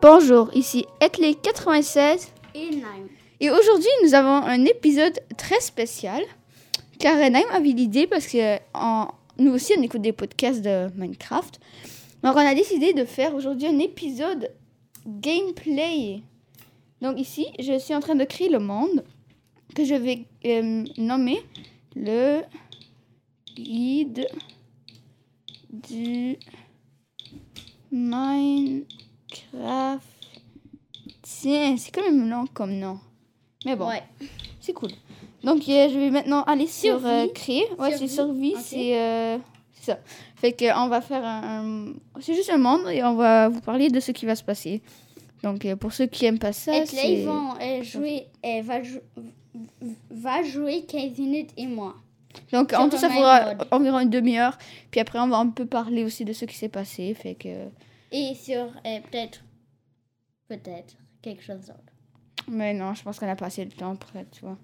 Bonjour, ici Etley96 Et Naim. et aujourd'hui nous avons un épisode très spécial car Naim avait l'idée parce que en- nous aussi on écoute des podcasts de Minecraft. Donc on a décidé de faire aujourd'hui un épisode gameplay. Donc ici je suis en train de créer le monde que je vais euh, nommer le guide du Minecraft. Tiens, c'est quand même long comme nom. Mais bon, Ouais. c'est cool. Donc, euh, je vais maintenant aller sur euh, créer. Ouais, c'est Survie, survie, ok. c'est euh, c'est ça. Fait que on va faire un. un- C'est juste un monde et on va vous parler de ce qui va se passer. Donc, euh, pour ceux qui aiment pas ça, Et là, ils vont jouer, elle va, jou- va jouer 15 minutes et moi. Donc, en tout ça fera environ une demi-heure. Puis après, on va un peu parler aussi de ce qui s'est passé. Fait que. Et sur euh, peut-être, peut-être quelque chose d'autre. Mais non, je pense qu'on a pas assez de temps après, tu vois.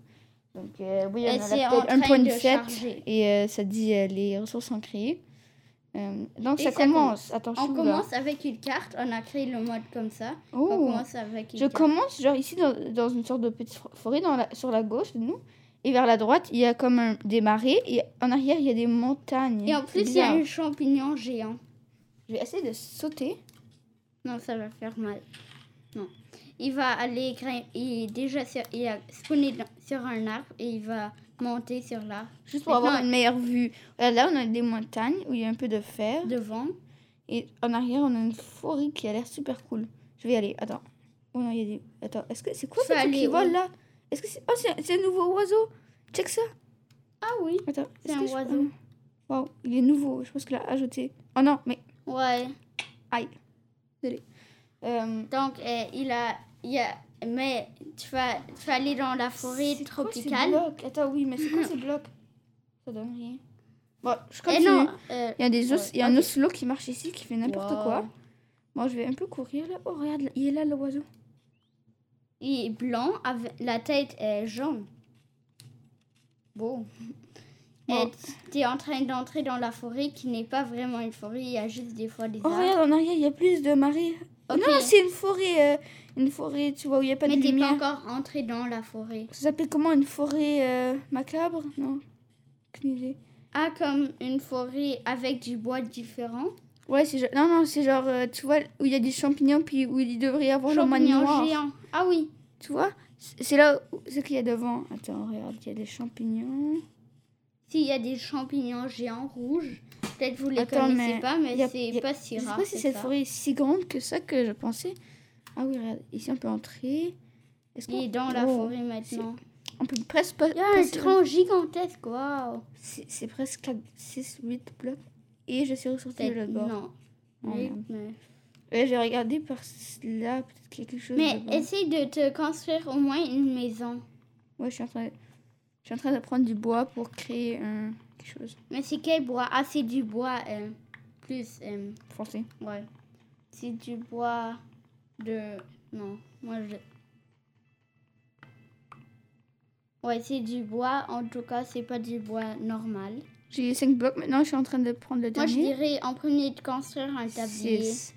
Donc, euh, oui, Et on c'est a en peut-être train de 1.7 charger. et euh, ça dit euh, les ressources sont créées. Euh, donc, Et ça, ça commence. Attends, je On là. commence avec une carte, on a créé le mode comme ça. Oh. On commence avec une Je carte. commence, genre ici, dans, dans une sorte de petite for- forêt dans la- sur la gauche de nous. Et vers la droite, il y a comme un, des marais. Et en arrière, il y a des montagnes. Et en plus, il y a un champignon géant. Je vais essayer de sauter. Non, ça va faire mal. Non. Il va aller grimper. Il est déjà sur, il a spawné sur un arbre et il va monter sur l'arbre Juste pour avoir une meilleure vue. Regarde, Là, on a des montagnes où il y a un peu de fer. devant. Et en arrière, on a une forêt qui a l'air super cool. Je vais y aller. Attends. Oh non, il y a des. Attends, est-ce que c'est quoi ce truc qui vole là? Est-ce que c'est. Oh, c'est c'est un nouveau oiseau Check ça Ah oui. Attends. C'est un que je- oiseau. Wow, il est nouveau. Je pense qu'il a ajouté. Oh non, mais. Ouais. Aïe. Désolé. Euh, Donc, euh, il a, il a, mais tu vas, tu vas aller dans la forêt c'est quoi tropicale. blocs? Attends, oui, mais c'est quoi ces blocs? Ça donne rien. Bon, je Et continue. non, euh, Il y a des os, ouais, il y a un oslo qui marche ici, qui fait n'importe wow. quoi. Bon, je vais un peu courir là. Oh, regarde, il est là l'oiseau. Il est blanc, avec la tête est jaune. Beau. Bon. Et tu es en train d'entrer dans la forêt qui n'est pas vraiment une forêt, il y a juste des fois des Oh, arbres. regarde, en arrière, il y a plus de marées. Non, c'est une forêt. euh, une forêt, tu vois, où il n'y a pas mais de t'es pas lumière. encore entré dans la forêt. Ça s'appelle comment Une forêt euh, macabre? Non Aucune idée. Ah, comme une forêt avec du bois différent? Ouais, c'est genre... Non, non, c'est genre, euh, tu vois, où il y a des champignons, puis où il devrait y avoir le moine Champignons noir. géants. Ah oui. Tu vois? C'est c'est là où... ce qu'il y a devant. Attends, regarde, il y a des champignons. S'il y a des champignons géants rouges, peut-être vous les Attends, connaissez mais pas, mais y a- c'est y a- pas si Je sais rare. pas si que cette ça. forêt est si grande que ça que je pensais. Ah oui, regarde, ici on peut entrer. Est-ce Il est dans la Oh, forêt maintenant. On peut presque pas. Il y a un passer- tronc gigantesque, waouh. C'est c'est presque 6, 8 blocs. Et je suis ressortie de Peut-être bord. non. Oh, Oui, merde. mais Ouais, j'ai regardé par là, peut-être quelque chose. mais de bon. essaye de te construire au moins une maison. Ouais, je suis en train, je suis en train de prendre du bois pour créer un quelque chose. Mais c'est quel bois? Ah, c'est du bois euh, plus. euh, Foncé. ouais. C'est du bois de. Non, moi je. Ouais, c'est du bois. En tout cas, c'est pas du bois normal. J'ai 5 blocs maintenant, je suis en train de prendre le Moi, je dernier. dirais en premier de construire un tablier. Six.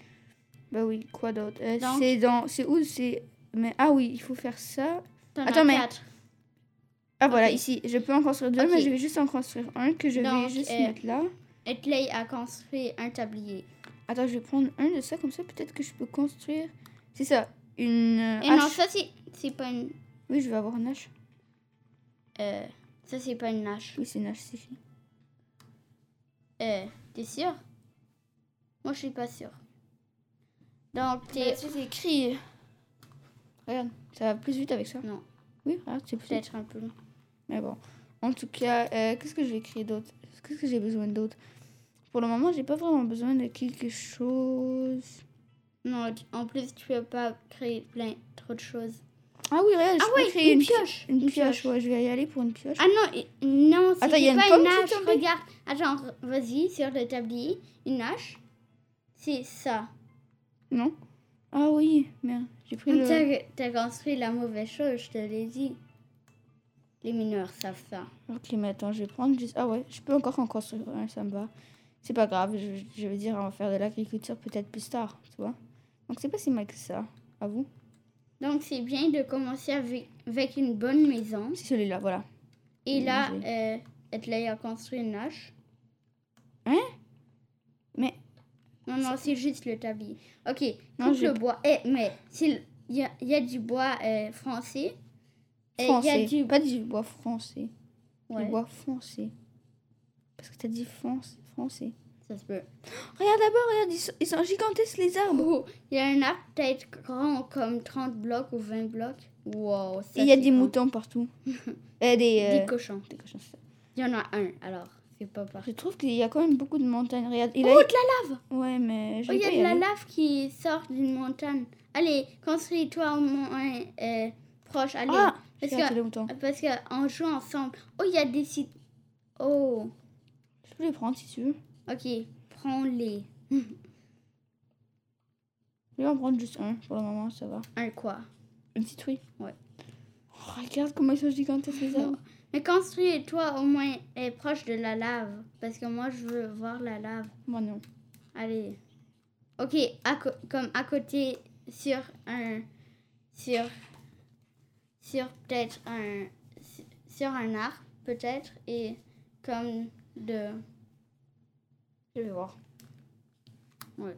Bah oui, quoi d'autre? Euh, C'est dans. C'est où? C'est. Mais ah oui, il faut faire ça. T'en Attends, mais- quatre. Ah voilà, ici, je peux en construire deux, mais je vais juste en construire un que je vais juste euh, mettre là. Et Clay a construit un tablier. Attends, je vais prendre un de ça, comme ça peut-être que je peux construire. C'est ça, une euh, Et non, ça c'est pas une. Oui, je vais avoir une hache. euh, ça c'est pas une hache. Oui, c'est une hache, c'est fini. Euh, t'es sûr? Moi je suis pas sûre. Donc t'es C'est écrit. Regarde, ça va plus vite avec ça. Non. Oui, regarde, c'est plus vite. peut-être un peu. Mais bon. En tout cas, euh, qu'est-ce que je vais créer d'autre? Qu'est-ce que j'ai besoin d'autre? Pour le moment, j'ai pas vraiment besoin de quelque chose. Non, en plus tu peux pas créer plein trop de choses. Ah oui, regarde, je Ah peux créer une une, pi- pioche. Une, Une pioche, pioche. ouais, je vais y aller pour une pioche. Ah non, non, y a une pas pomme une est hache. Regarde, attends, vas-y sur le tablier, une hache. C'est ça. Non Ah oui, merde, j'ai pris le. T'as t'as construit la mauvaise chose, je te l'ai dit. Les mineurs savent ça. Ok, mais attends, je vais prendre juste. Ah ouais, je peux encore en construire un, ça me va. C'est pas grave, je, je veux dire, on va faire de l'agriculture peut-être plus tard, tu vois. Donc c'est pas si mal que ça. À vous Donc, c'est bien de commencer avec, avec une bonne maison. C'est celui-là, voilà. Et là, euh, Edley a construit une hache. Hein? Mais Non, non, c'est juste le tablier. Ok, Non, coupe j'ai- le bois. Eh, mais s'il il y a, y a du bois euh, français. Français. a du... Pas du bois français. Ouais, Du bois foncé. Parce que t'as dit foncé, français. ça se peut. Regarde d'abord, regarde, ils sont, ils sont gigantesques les arbres. Oh, il y a un arbre peut-être grand comme 30 blocs ou 20 blocs. Wow, il y a des grand. moutons partout. Et des, euh, Des cochons. des cochons. Il y en a un, alors. C'est pas parfait. Je trouve qu'il y a quand même beaucoup de montagnes. Regarde, il Oh, a... de la lave Ouais, mais je Oh, il y a de la lave qui sort d'une montagne. Allez, construis-toi au moins euh, proche. Allez. Ah, parce, que, moutons. parce que on joue ensemble. Oh, il y a des sites. Oh, Je peux les prendre si tu veux. ok. Prends-les. Je vais en prendre juste un pour le moment, ça va. Un quoi? Un petit truc. Ouais. Oh, regarde comment ils sont gigantesques les arbres. Mais construis-toi au moins euh, proche de la lave. Parce que moi, je veux voir la lave. Moi non. Allez. Ok, à co- comme à côté sur un. Sur. Sur peut-être un. Sur un arbre, peut-être. Et comme de. Je vais voir. Ouais.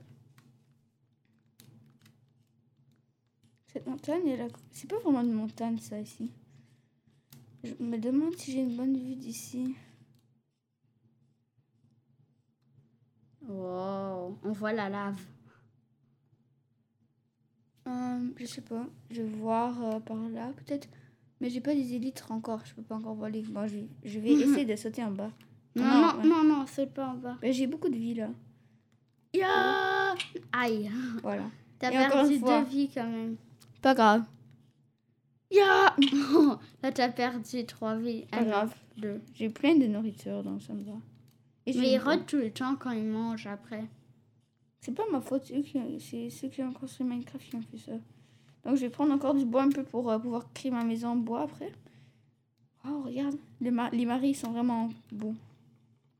Cette montagne, elle a... c'est pas vraiment une montagne ça ici. Je me demande si j'ai une bonne vue d'ici. Wow, on voit la lave. Euh, je sais pas. Je vais voir euh, par là peut-être. Mais j'ai pas des élytres encore. Je peux pas encore voler. Bon, je, je vais essayer de sauter en bas. Non, Non, non, ouais. non, non, saute pas en bas. Mais j'ai beaucoup de vie là. Ya Aïe, Voilà. t'as Et encore perdu une fois. deux vies quand même. Pas grave. Ya Là, t'as perdu trois vies. Pas grave. Deux. J'ai plein de nourriture donc ça me va. Et j'ai Mais ils une- rôdent tout le temps quand ils mangent après. C'est pas ma faute, c'est ceux qui ont construit Minecraft qui ont fait ça. Donc je vais prendre encore du bois un peu pour euh, pouvoir créer ma maison en bois après. Oh regarde, les, ma- les maris sont vraiment beaux.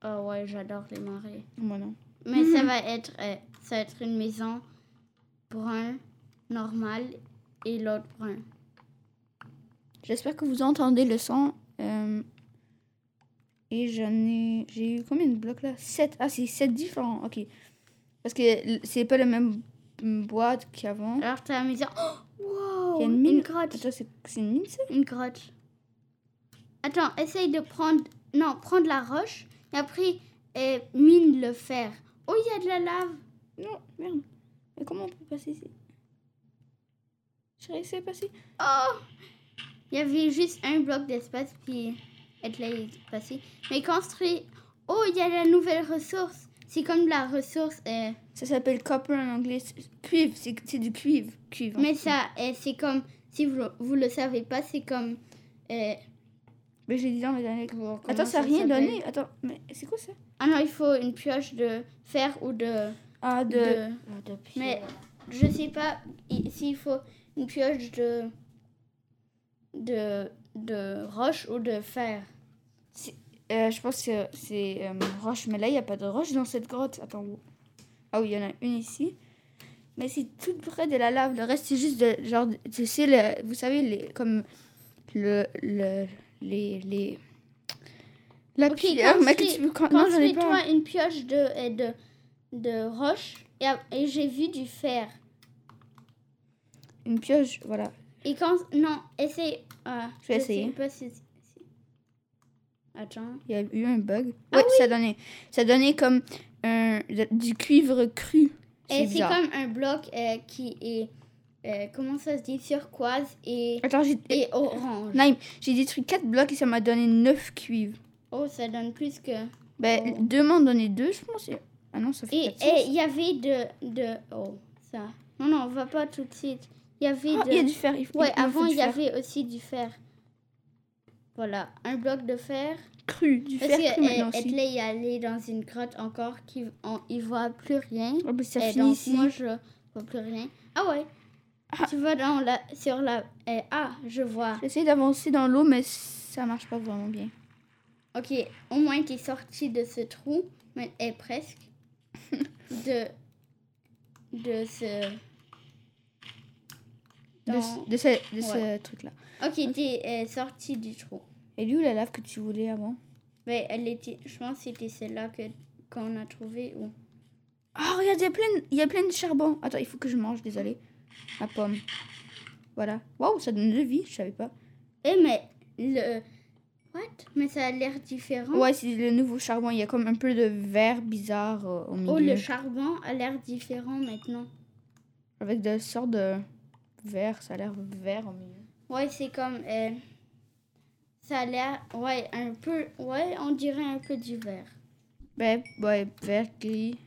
Oh ouais, j'adore les marées. Moi non. Mais ça va être euh, ça va être une maison brun normal et l'autre brun. J'espère que vous entendez le son. euh, et j'en ai... J'ai eu combien de blocs là? 7. Ah c'est 7 différents, ok. Parce que c'est pas le même bois qu'avant. Alors ta maison. Oh, wow, Il y a une mine. grotte. Attends, c'est une mine ça? Une grotte. Attends, essaye de prendre. Non, prendre la roche et après euh, mine le fer. Oh, il y a de la lave. Non, merde. Mais comment on peut passer ici J'ai réussi à passer. Oh Il y avait juste un bloc d'espace puis être là est passé. Mais construit. Oh, il y a la nouvelle ressource. C'est comme la ressource. euh, Ça s'appelle copper en anglais. Cuivre, c'est du cuivre. cuivre mais ça, euh, c'est comme. Si vous, vous le savez pas, c'est comme. euh, Mais j'ai dit dans dernier. comment Attends, ça n'a rien donné. Attends, mais c'est quoi ça? Ah non, il faut une pioche de fer ou de. Ah, de. de- de Mais je sais pas s'il faut une pioche de. de. de roche ou de fer. Euh, je pense que c'est euh, roche. Mais là, il n'y a pas de roche dans cette grotte. Attends. où? Ah oui, il y en a une ici. Mais c'est tout près de la lave. Le reste, c'est juste de. Genre, tu sais, le, vous savez, les, comme. Le. le les. les la Ok, pierre, mais que construis- tu quand- Non, j'en ai pas. Construis-toi une pioche de, euh, de, de roche et, et j'ai vu du fer. Une pioche, voilà. Et quand. Non, essaye. ah, Je vais sais essayer. pas si- si- Attends. Il y a eu un bug. Ah ouais, ça donnait. Ça donnait comme un, du cuivre cru. Et C'est comme un bloc euh, qui est. euh, comment ça se dit? Turquoise et, Attends, et orange. Naïm, j'ai détruit 4 blocs et ça m'a donné 9 cuivres. Oh, ça donne plus que. Ben, Oh. deux m'ont donné 2, je pense. Ah non, ça fait Et 4 et il y avait de, de. Oh, ça. Non, non, on va pas tout de suite. Il y avait Ah, de. il y a du fer. Il, Ouais, avant, il y fer. avait aussi du fer. Voilà, un bloc de fer. cru. Du Parce fer cru maintenant aussi. Edley est allé dans une grotte encore qui on, il voit plus rien. Oh, ben, ça Et finit donc ici. moi je vois plus rien. Ah ouais. Ah. Tu vois dans la sur la euh, ah je vois. J'essaie d'avancer dans l'eau, mais ça marche pas vraiment bien. Ok, au moins tu es sorti de ce trou, mais eh, presque de de ce de, Dans- ce- de ce, de ce Ouais. truc-là. Ok, t'es euh, sorti du trou. Et lui, où la lave que tu voulais avant? Mais elle était, je pense que c'était celle-là que qu'on a trouvée. Ou... Ah, regarde, il y a plein, il y a plein de charbon. Attends, il faut que je mange, désolé. Ma pomme. Voilà. Waouh, ça donne de vie, je savais pas. Eh, mais le. What? Mais ça a l'air différent. Ouais, c'est le nouveau charbon. Il y a comme un peu de vert bizarre euh, au milieu. Oh, le charbon a l'air différent maintenant. Avec des sortes de vert, ça a l'air vert au milieu. Ouais, c'est comme. euh, ça a l'air. Ouais, un peu. Ouais, on dirait un peu du vert. Ben, ouais, vert, gris.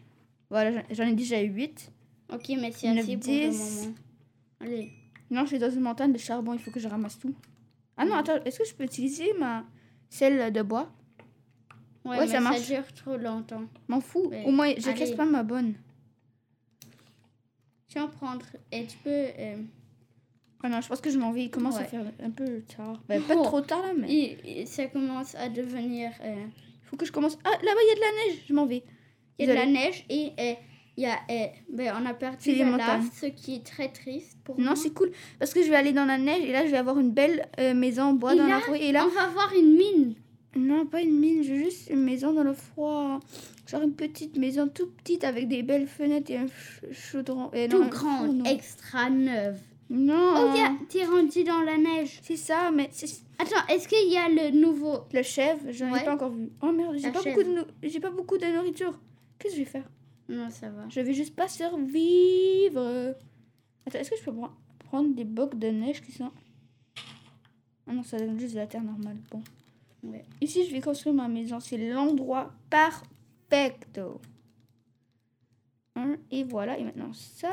Voilà, j'en- ai déjà 8. Ok, mais c'est assez pour le moment. Allez. Non, je suis dans une montagne de charbon, il faut que je ramasse tout. Ah non, attends, est-ce que je peux utiliser ma celle de bois? Ouais, Ouais, mais ça marche. dure trop longtemps. M'en fous. Ouais, Au moins, je casse pas ma bonne. Tu vas en prendre. Et tu peux. euh, Non, je pense que je m'en vais. Il commence à faire un peu tard. Ben, pas Oh. trop tard là, mais il et- et ça commence à devenir. euh, faut que je commence. Ah, là-bas, il y a de la neige. Je m'en vais. Il y a de la neige et euh, il y a. euh, ben, on a perdu la lave, ce qui est très triste pour Non, c'est cool. Parce que je vais aller dans la neige et là, je vais avoir une belle euh, maison en bois Et dans là, la forêt. Et là, On va voir une mine. non, pas une mine, je veux juste une maison dans le froid. Genre une petite maison tout petite avec des belles fenêtres et un ch- chaudron. Et Tout un grand, fourneau. extra neuve. Non. Oh, y a- t'es rendu dans la neige. C'est ça, mais c'est Attends, est-ce qu'il y a le nouveau? le chèvre, je n'en ai Ouais. pas encore vu. Oh merde, j'ai pas, beaucoup de j'ai pas beaucoup de nourriture. Qu'est-ce que je vais faire? Non, ça va. Je vais juste pas survivre. Attends, est-ce que je peux pre- prendre des blocs de neige qui sont. Ah non, ça donne juste de la terre normale. Bon. Ouais. Ici, je vais construire ma maison. C'est l'endroit perfecto. Un, et voilà. Et maintenant ça.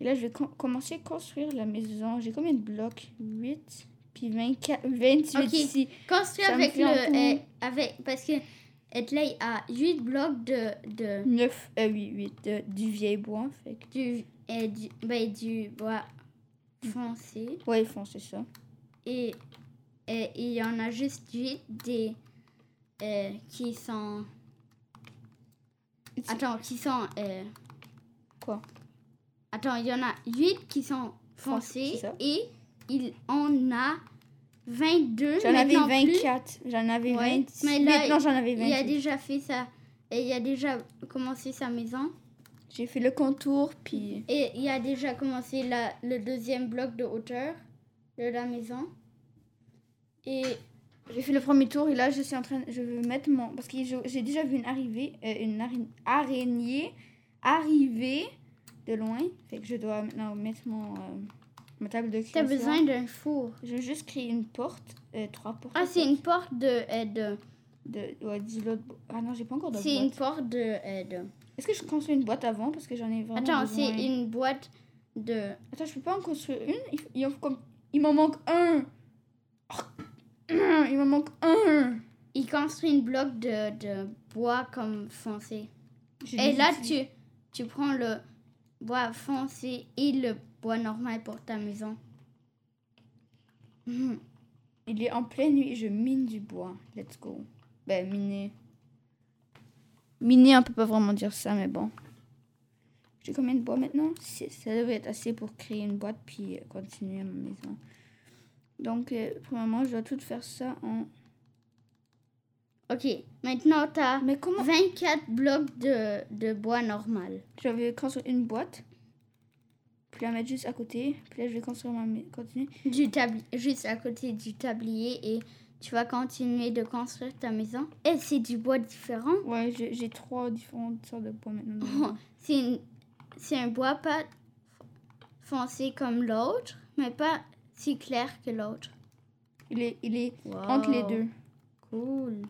Et là, je vais com- commencer à construire la maison. J'ai combien de blocs? 8, puis 24, 28 Ok. ici. Ça me avec fait en le. euh, avec, parce que Etley a 8 blocs de, de, 9, euh, oui, 8, du vieil bois. Fait que... du, euh, du, ben, du bois foncé. Ouais, c'est ça. Et et il y en a juste 8 des. euh, qui sont. Attends, qui sont. euh, Quoi? Attends, il y en a 8 qui sont ça. et il en a 22. J'en avais maintenant plus. 24. J'en avais Ouais, 28. mais là, non, j'en avais Il a 28. déjà fait ça. Et il a déjà commencé sa maison. J'ai fait le contour, puis... Et il a déjà commencé la, le deuxième bloc de hauteur de la maison. Et J'ai fait le premier tour et là, je suis en train... Je veux mettre mon... Parce que j'ai déjà vu une arrivée, euh, une araignée arriver de loin. Fait que je dois maintenant mettre mon... euh, ma table de tu as création. besoin d'un four. Je veux juste créer une porte. euh, trois portes. Ah, c'est une porte de. euh, de De, ouais, de bo- Ah non, j'ai pas encore de c'est une porte de. euh, de... Est-ce que je construis une boîte avant? Parce que j'en ai vraiment Attends, c'est une boîte de. Attends, je peux pas en construire une? Il, comme... Il m'en manque un Il m'en manque un Il construit une bloc de, de bois comme foncé. Et là, tu, tu prends le bois foncé et le bois normal pour ta maison. Mhm. Il est en pleine nuit je mine du bois. Let's go. Ben, miner. Miner, on peut pas vraiment dire ça, mais bon. J'ai combien de bois maintenant? Ça devrait être assez pour créer une boîte puis continuer ma maison. Donc, euh, premièrement, je dois tout faire ça en. Ok, maintenant tu as Mais comment 24 blocs de, de bois normal. Je vais construire une boîte. Puis la mettre juste à côté. Puis là, je vais construire ma. Continuer. Du juste à côté du tablier et tu vas continuer de construire ta maison. Et c'est du bois différent. Ouais, j'ai trois différentes sortes de bois maintenant. Oh, c'est une- un bois pas foncé comme l'autre, mais pas si clair que l'autre. Il est, il est entre les deux. Cool.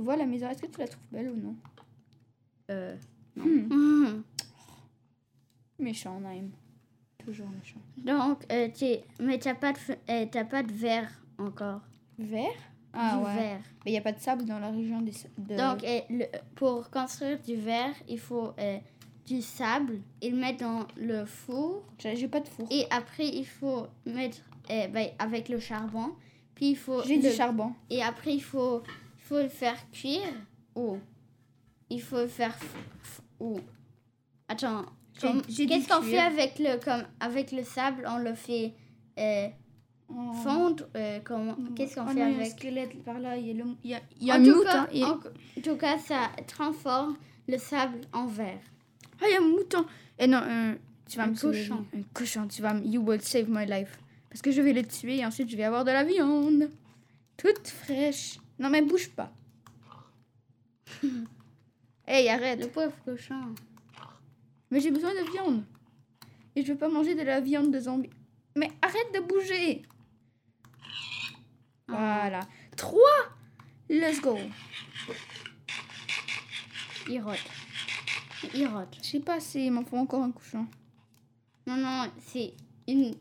Tu vois la maison, est-ce que tu la trouves belle ou non Euh, Hmm. mhm. Méchant, Naïm. Toujours méchant. Donc, euh, t'es- mais t'as pas, de euh, t'as pas de verre encore. Vert Ah du ouais. verre. Mais il n'y a pas de sable dans la région des, de... Donc, euh, le- pour construire du verre, il faut euh, du sable et le mettre dans le four. J'ai j'ai pas de four. Et après, il faut mettre euh, ben, avec le charbon. Puis il faut. J'ai le- du charbon. Et après, il faut, faut le faire cuire. Ou il faut le faire. Ou. Attends. Qu'est-ce qu'on fait avec le, comme, avec le sable On le fait euh, fondre, euh, comment, qu'est-ce qu'on Oh fait non, avec? squelette par là. Il y a, le- il y a, il y a en, un tout mouton. cas, il a- en, en tout cas, ça transforme le sable en verre. Ah, il y a un mouton. Et non, un, tu vas Un me cochon. Un cochon. Tu vas me... You will save my life. Parce que je vais le tuer et ensuite je vais avoir de la viande. Toute fraîche. Non, mais bouge pas. hey, arrête. Le pauvre cochon. Mais j'ai besoin de viande. Et je veux pas manger de la viande de zombie. Mais arrête de bouger. Voilà. Trois. Let's go. Il rote. Il rote. Je sais pas si il m'en faut encore un cochon. Non, non, c'est une,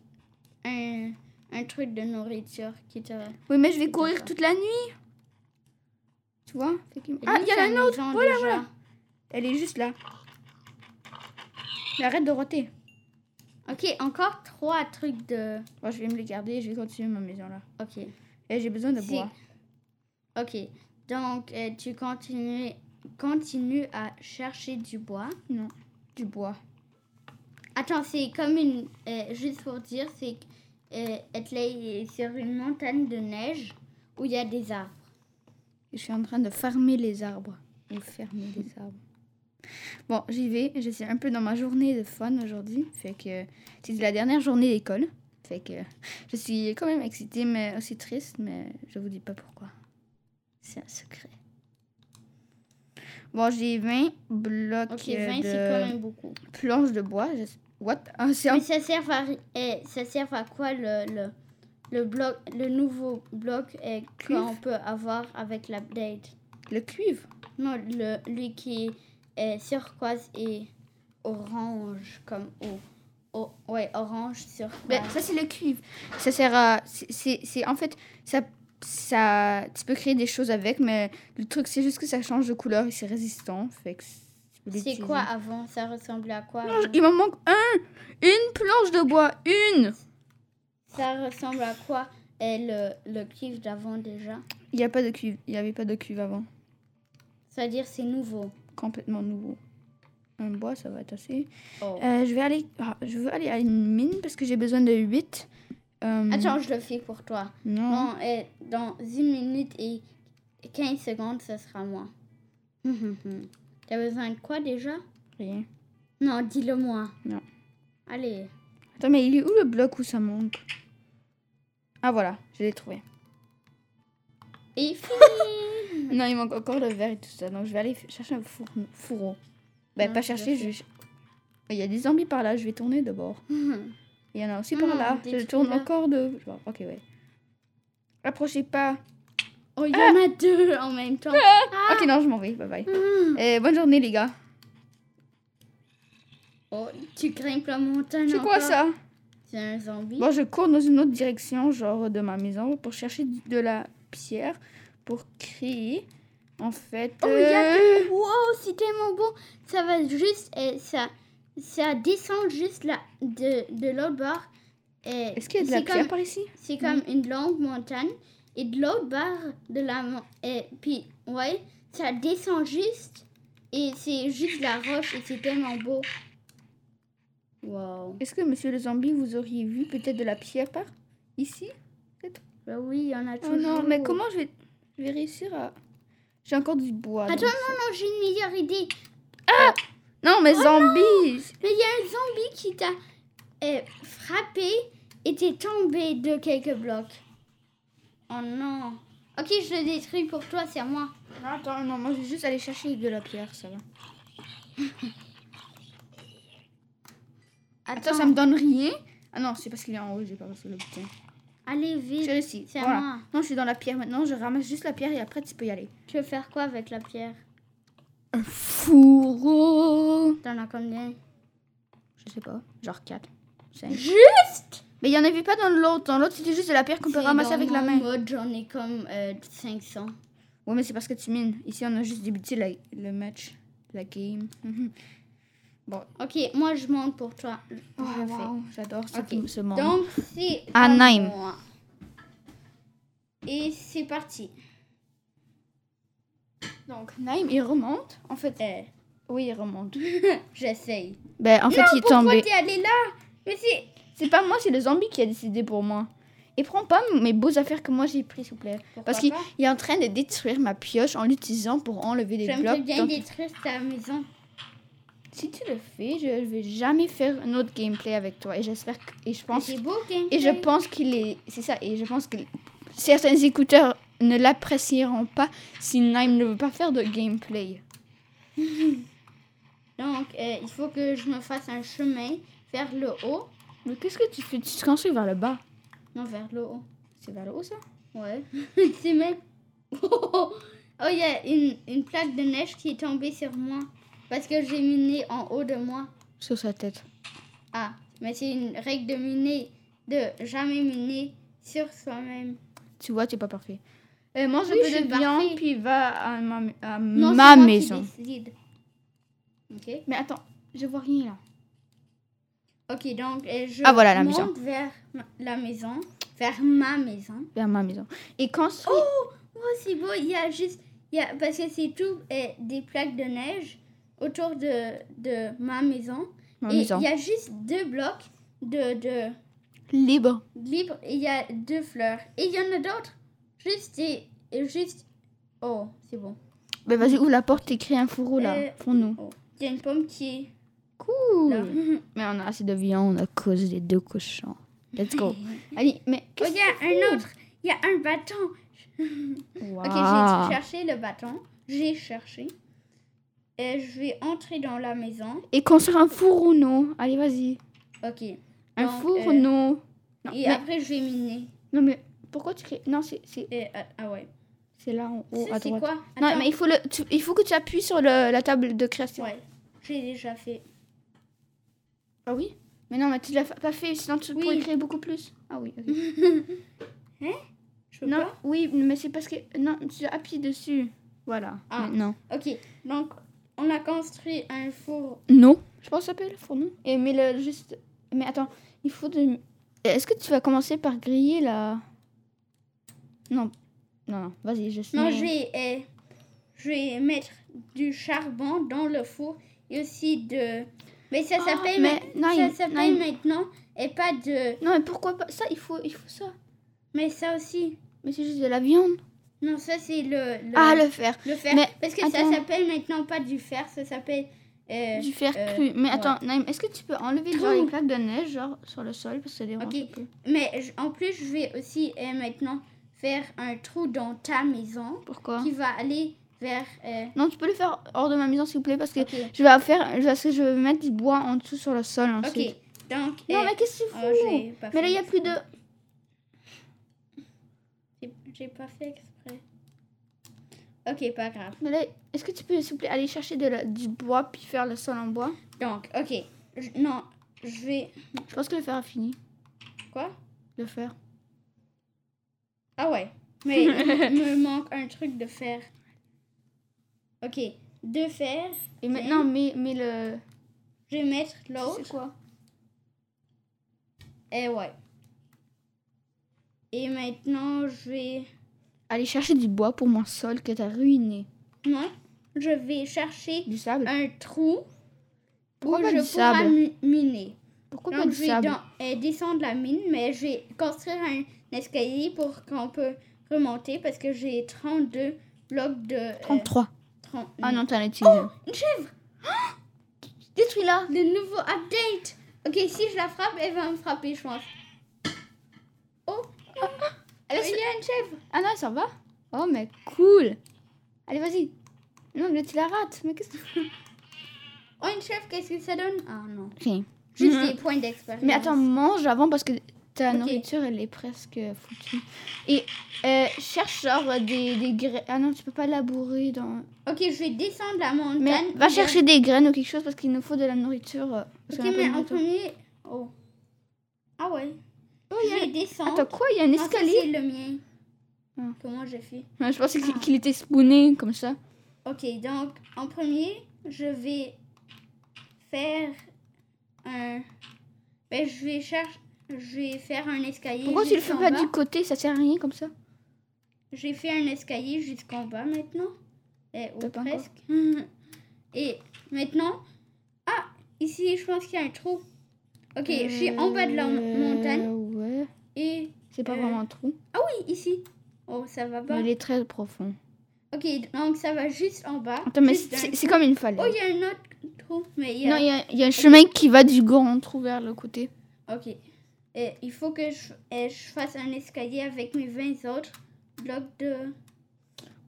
un, un truc de nourriture qui te... Oui, mais je vais courir toute la nuit. Tu vois Ah, il y a nôtre. maison Voilà, déjà. voilà. Elle est juste là. Mais arrête de roter. Ok, encore trois trucs de... Bon, je vais me les garder je vais continuer ma maison là. Ok. Et j'ai besoin de bois. Ok. Donc, euh, tu continues, continues à chercher du bois? Non, du bois. Attends, c'est comme une... euh, juste pour dire, c'est que euh, est sur une montagne de neige où il y a des arbres. Je suis en train de farmer les arbres. Ou fermer les arbres. Bon, j'y vais. Je suis un peu dans ma journée de fun aujourd'hui. Fait que c'est la dernière journée d'école. Fait que je suis quand même excitée, mais aussi triste, mais je vous dis pas pourquoi. C'est un secret. Bon, j'ai 20 blocs Ok, euh, 20, de c'est quand même beaucoup. planches de bois. Je- What? Ah, c'est un- Mais ça sert à, eh, ça sert à quoi le, le, le, bloc, le nouveau bloc Cuivre. qu'on peut avoir avec l'update le cuivre? Non, le, lui qui est turquoise et orange, comme au, au- ouais, orange turquoise. Ben, ça, c'est le cuivre. Ça sert à. c'est- en fait. Ça, ça, tu peux créer des choses avec, mais le truc, c'est juste que ça change de couleur et c'est résistant. Fait que c'est quoi avant? Ça ressemblait à quoi Non, Il m'en manque un Une planche de bois Une Ça ressemble à quoi et le, le cuivre d'avant déjà? Il n'y a pas de cuivre. Il n'y avait pas de cuivre avant. C'est-à-dire c'est nouveau. Complètement nouveau. Un bois, ça va être assez. Oh. Euh, je vais aller. ah, je veux aller à une mine parce que j'ai besoin de 8. Attends, je le fais pour toi. Non. Non, et dans une minute et 15 secondes, ce sera moi. T'as besoin de quoi déjà? Rien. Non, dis-le moi. Non. Allez. Attends, mais il est où le bloc où ça manque Ah voilà, je l'ai trouvé. Et fini Non, il manque encore le verre et tout ça. Donc je vais aller chercher un four- fourreau. Non, pas chercher, je... Il y a des zombies par là, je vais tourner d'abord. Il y en a aussi par Non, là. Je tourne encore de... je vois, Ok, ouais. Approchez pas. Oh, il y en a deux en même temps. Ok, non, je m'en vais. Bye bye. Hmm. Euh, bonne journée, les gars. Oh, tu grimpes la montagne C'est quoi ça? C'est un zombie. Bon, je cours dans une autre direction, genre de ma maison, pour chercher de la pierre pour créer, en fait... Oh, regarde. euh, Wow, c'est tellement beau. Ça va juste... eh, ça, ça descend juste là, de, de l'autre bord. Et Est-ce qu'il y a de la pierre comme- par ici? C'est comme une longue montagne. Et de l'autre barre de la mon- et Puis, ouais, ça descend juste. Et c'est juste la roche. Et c'est tellement beau. Wow. Est-ce que, monsieur le zombie, vous auriez vu peut-être de la pierre par ici Bah oui, il y en a Oh toujours. non, mais comment je vais, je vais réussir à... J'ai encore du bois. Attends, non, non, j'ai une meilleure idée. Non, mais zombies Mais il y a un zombie qui t'a euh, frappé et t'es tombé de quelques blocs. Oh non. Ok, je le détruis pour toi, c'est à moi. Attends, non, moi je vais juste aller chercher de la pierre, ça va. Attends, Attends, ça me donne rien Ah non, c'est parce qu'il est en haut, j'ai pas passé le bouton. allez vite. Réussi. C'est Voilà. moi. Non, je suis dans la pierre maintenant, je ramasse juste la pierre et après tu peux y aller. Tu veux faire quoi avec la pierre? Un fourreau T'en as combien? Je sais pas, genre 4, 5. Juste Mais il y en avait pas dans l'autre. Dans l'autre, c'était juste de la pierre qu'on peut ramasser dans avec la main. mode, j'en ai comme euh, 500. Ouais, mais c'est parce que tu mines. Ici, on a juste débuté la- le match, la game. Ok, moi je monte pour toi. Oh, wow, j'adore ce, Ok. ce monde. Donc c'est Nîmes. moi. Et c'est parti. Donc, Naïm, il remonte. En fait, Euh, oui, il remonte. J'essaye. Ben, en fait, non, il est pourquoi t'es allé là? Mais c'est C'est pas moi, c'est le zombie qui a décidé pour moi. Et prends pas mes beaux affaires que moi j'ai pris, s'il vous plaît. Pourquoi Parce qu'il est en train de détruire ma pioche en l'utilisant pour enlever des J'aimerais blocs. bien Donc, détruire ta maison. Si tu le fais, je vais jamais faire un autre gameplay avec toi. Et j'espère que. Et je pense. Beau, Et je pense qu'il est. C'est ça. Et je pense que certains écouteurs ne l'apprécieront pas si Nime ne veut pas faire de gameplay. Donc, euh, il faut que je me fasse un chemin vers le haut. Mais qu'est-ce que tu fais? Tu te construis vers le bas. Non, vers le haut. C'est vers le haut, ça? Ouais. c'est même. Oh, il y a une, une plaque de neige qui est tombée sur moi. Parce que j'ai miné en haut de moi. Sur sa tête. Ah, mais c'est une règle de miner, de jamais miner sur soi-même. Tu vois, tu n'es pas parfait. Euh, mange Oui, un je peu de viande, puis va à ma, à Non, ma moi maison. Ok. Mais attends, je vois rien là. Ok, donc euh, je Ah, voilà, la monte maison. vers ma- la maison, vers ma maison. Vers ma maison. Et quand Oh, oh c'est beau, il y a juste, il y a, parce que c'est tout euh, des plaques de neige autour de, de ma maison. ma et maison. il y a juste deux blocs de, de Libre. libre et il y a deux fleurs. Et il y en a d'autres. Juste et juste, oh, c'est bon. Ben vas-y, ouvre la porte et crée un fourreau là. Euh, pour nous. Oh, il y a une pomme qui est Cool. là. Mais on a assez de viande à cause des deux cochons. Let's go. Allez, mais Oh, il y a un autre. Il y a un bâton. Wow. Ok, j'ai cherché le bâton. J'ai cherché. Et je vais entrer dans la maison. Et construire un fourneau. Allez, vas-y. Ok. Un Donc, fourneau. Non, Et mais, après, je vais miner. non, mais pourquoi tu crées... Non, c'est Et, ah, ouais. c'est là en haut à c'est droite. quoi? Non, mais il faut, le, tu- il faut que tu appuies sur le- la table de création. Ouais, j'ai déjà fait. Ah oui? Mais non, mais tu l'as pas fait, sinon tu Oui. pourrais créer beaucoup plus. Ah oui, ok. Je peux non, pas? oui, mais c'est parce que... Non, tu appuies dessus. Voilà. Ah. Maintenant. Ok, donc on a construit un four. Non. Je pense que ça s'appelle fourneau. Et mais le juste. Mais attends, il faut de. Est-ce que tu vas commencer par griller la? Non. Non, non, vas-y, je sais. Non, je vais, euh, je vais mettre du charbon dans le four et aussi de. Mais ça Ah, s'appelle mais ma- ça s'appelle maintenant et pas de. Non, mais pourquoi pas Ça, il faut, il faut ça. Mais ça aussi. Mais c'est juste de la viande. Non, ça c'est le, le, Ah, le fer. le fer. mais Parce que attends. ça s'appelle maintenant pas du fer, ça s'appelle. euh, Du fer euh, cru. Mais ouais. attends, Naïm, est-ce que tu peux enlever genre, Trou. les plaques de neige genre sur le sol parce que ça dérange Ok. Mais en plus, je vais aussi euh, maintenant faire un trou dans ta maison Pourquoi? qui va aller vers. euh, Non, tu peux le faire hors de ma maison s'il vous plaît parce que je vais faire parce que je vais mettre du bois en dessous sur le sol ensuite. Ok. Donc. Non, mais qu'est-ce que tu oh, fous? Mais là, il y a plus de J'ai- J'ai pas fait exprès. Ok, pas grave. Mais là, est-ce que tu peux, s'il vous plaît, aller chercher de la- du bois puis faire le sol en bois? Donc, ok. Je- non, je vais. Je pense que le fer a fini. Quoi? Le fer. Ah ouais. Mais il me manque un truc de fer. Ok. Deux fers. Et maintenant, mais, mais le. Je vais mettre C'est l'autre. quoi? Et ouais. Et maintenant, je vais. Aller chercher du bois pour mon sol que t'as ruiné. Non. Je vais chercher Du sable un trou où Pourquoi pas je du pourrai sable? miner. Pourquoi pas Donc, du je vais sable? dans- euh, descendre la mine, mais je vais construire un escalier pour qu'on peut remonter parce que j'ai 32 blocs de. euh, 33. 30 Ah non, t'en as utilisé. un. Une chèvre Détruis-la Le nouveau update Ok, si je la frappe, elle va me frapper, je pense. Oh Elle Il y a une chèvre Ah non, ça va Oh, mais cool Allez, vas-y. Non, mais tu la rates. Mais qu'est-ce que tu fais Oh, une chèvre, qu'est-ce que ça donne Ah non. Rien. Juste Mhm. des points d'expérience. Mais attends, mange avant parce que ta nourriture, elle est presque foutue. Et euh, cherche genre des, des graines. Ah non, tu peux pas labourer dans. Ok, je vais descendre la montagne. Mais va chercher des graines ou quelque chose parce qu'il nous faut de la nourriture. euh, Ok, mais en premier. Oh. Ah ouais. Je vais descendre. Attends, quoi? Il y a un Ah, escalier? c'est le mien. Ah. Comment j'ai fait Je pensais qu'il Ah. était spawné comme ça. Ok, donc en premier, je vais faire un. Ben, je vais chercher. Je vais faire un escalier. Pourquoi tu le fais pas bas. du côté? Ça sert à rien comme ça. J'ai fait un escalier jusqu'en bas maintenant. Eh, ou presque. Et maintenant. Ah, ici, je pense qu'il y a un trou. Ok, je suis en bas de la montagne. C'est pas Euh, vraiment un trou. Ah oui, ici. Oh, ça va pas. Mais il est très profond. Ok, donc ça va juste en bas. Attends, mais c'est comme une falaise. Oh, il y a un autre trou, mais il y a... Non, il y a, y a un chemin qui va du grand trou vers le côté. Ok. Et il faut que je, fasse un escalier avec mes 20 autres blocs de...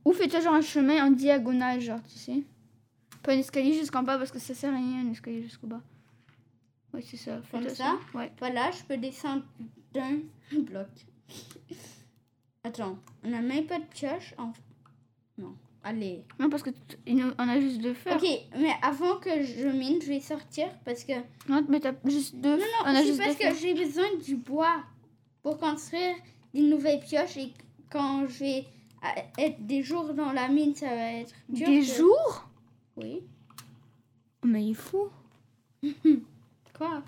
Ou fais-toi genre un chemin en diagonale, genre, tu sais. Pas un escalier jusqu'en bas parce que ça sert à rien, un escalier jusqu'au bas. Ouais, c'est ça. Comme fais-toi ça Ouais. Voilà, je peux descendre d'un bloc. Attends, on n'a même pas de pioche en... Non, allez. Non, parce que on a juste deux fers. Ok, mais avant que je mine, je vais sortir parce que... Non, mais t'as juste deux. Non, on non, c'est parce que j'ai besoin du bois pour construire des nouvelles pioches et quand je vais euh, être des jours dans la mine, ça va être dur. Des de- jours? Oui. Mais il faut. Quoi?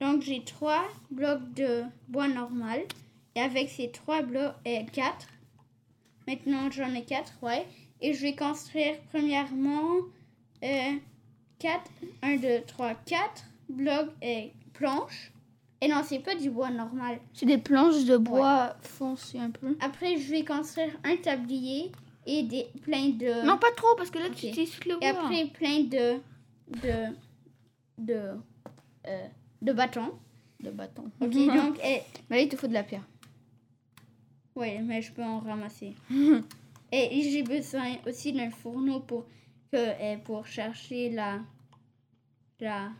Donc j'ai trois blocs de bois normal. Et avec ces trois blocs, et quatre. Maintenant j'en ai quatre, ouais. Et je vais construire premièrement euh, quatre, un, deux, trois, quatre blocs et planches. Et non, c'est pas du bois normal. C'est des planches de bois foncé un peu. Après, je vais construire un tablier et des plein de. Non, pas trop, parce que là, tu Ok. utilises le Et bois. après, plein de. de. de. euh, de bâtons. de bâton. Ok, donc. Et, Mais là, il te faut de la pierre. ouais, mais je peux en ramasser. et j'ai besoin aussi d'un fourneau pour, que, euh, pour chercher la. la.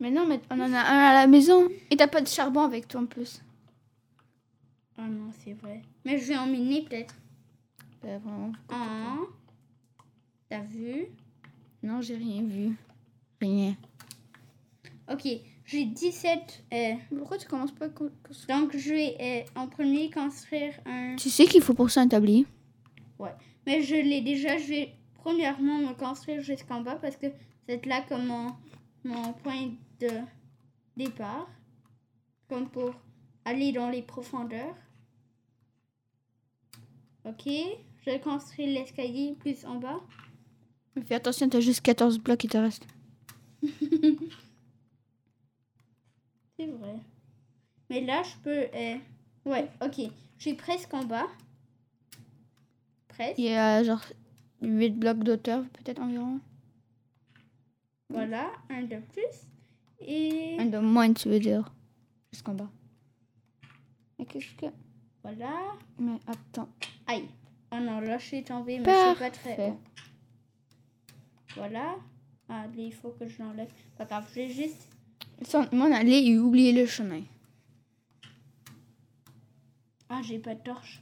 Mais non, mais on en a un à la maison. Et t'as pas de charbon avec toi en plus. Ah non, c'est vrai. Mais je vais en miner peut-être. Bah, vraiment. Un. T'as vu? Non, j'ai rien vu. Rien. Ok, j'ai 17. euh, Pourquoi tu commences pas à co- co- donc, je vais euh, en premier construire un. Tu sais qu'il faut pour ça un tablier. Mais je l'ai déjà. Je vais premièrement me construire jusqu'en bas parce que c'est là comme mon, mon point de départ. Comme pour aller dans les profondeurs. Ok. Je construis l'escalier plus en bas. Mais fais attention, t'as juste 14 blocs qui te restent. C'est vrai. Mais là, je peux. euh, Ouais, ok. Je suis presque en bas. Presque. Il y a genre 8 blocs d'auteur, peut-être environ. Voilà, un de plus. Et Un de moins, tu veux dire. Jusqu'en bas. Mais qu'est-ce que. voilà. Mais attends. Aïe. Oh non, là, je suis tombée, mais suis pas très haut. Voilà. Ah, là, il faut que je l'enlève. Pas grave, je vais juste. On allait et oublier le chemin. Ah, j'ai pas de torche.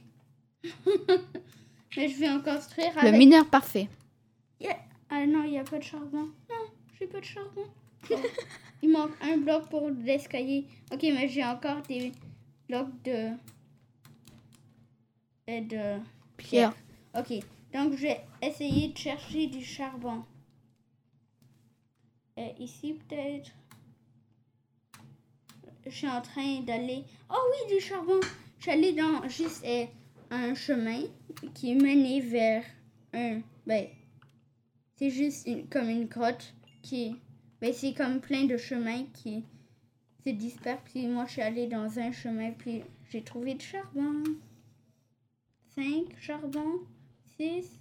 mais je vais en construire Le avec. mineur parfait. Ah non, il n'y a pas de charbon. Non, j'ai pas de charbon. Oh, il manque un bloc pour l'escalier. Ok, mais j'ai encore des blocs de. Et de. Pierre. Ok, donc je vais essayer de chercher du charbon. Et ici peut-être. Je suis en train d'aller. Oh oui, du charbon. Je suis allée dans juste euh, un chemin qui menait vers un. Ben, c'est juste une- comme une grotte qui. Ben, c'est comme plein de chemins qui se dispersent. Puis moi, je suis allée dans un chemin, puis j'ai trouvé du charbon. 5 charbon, 6,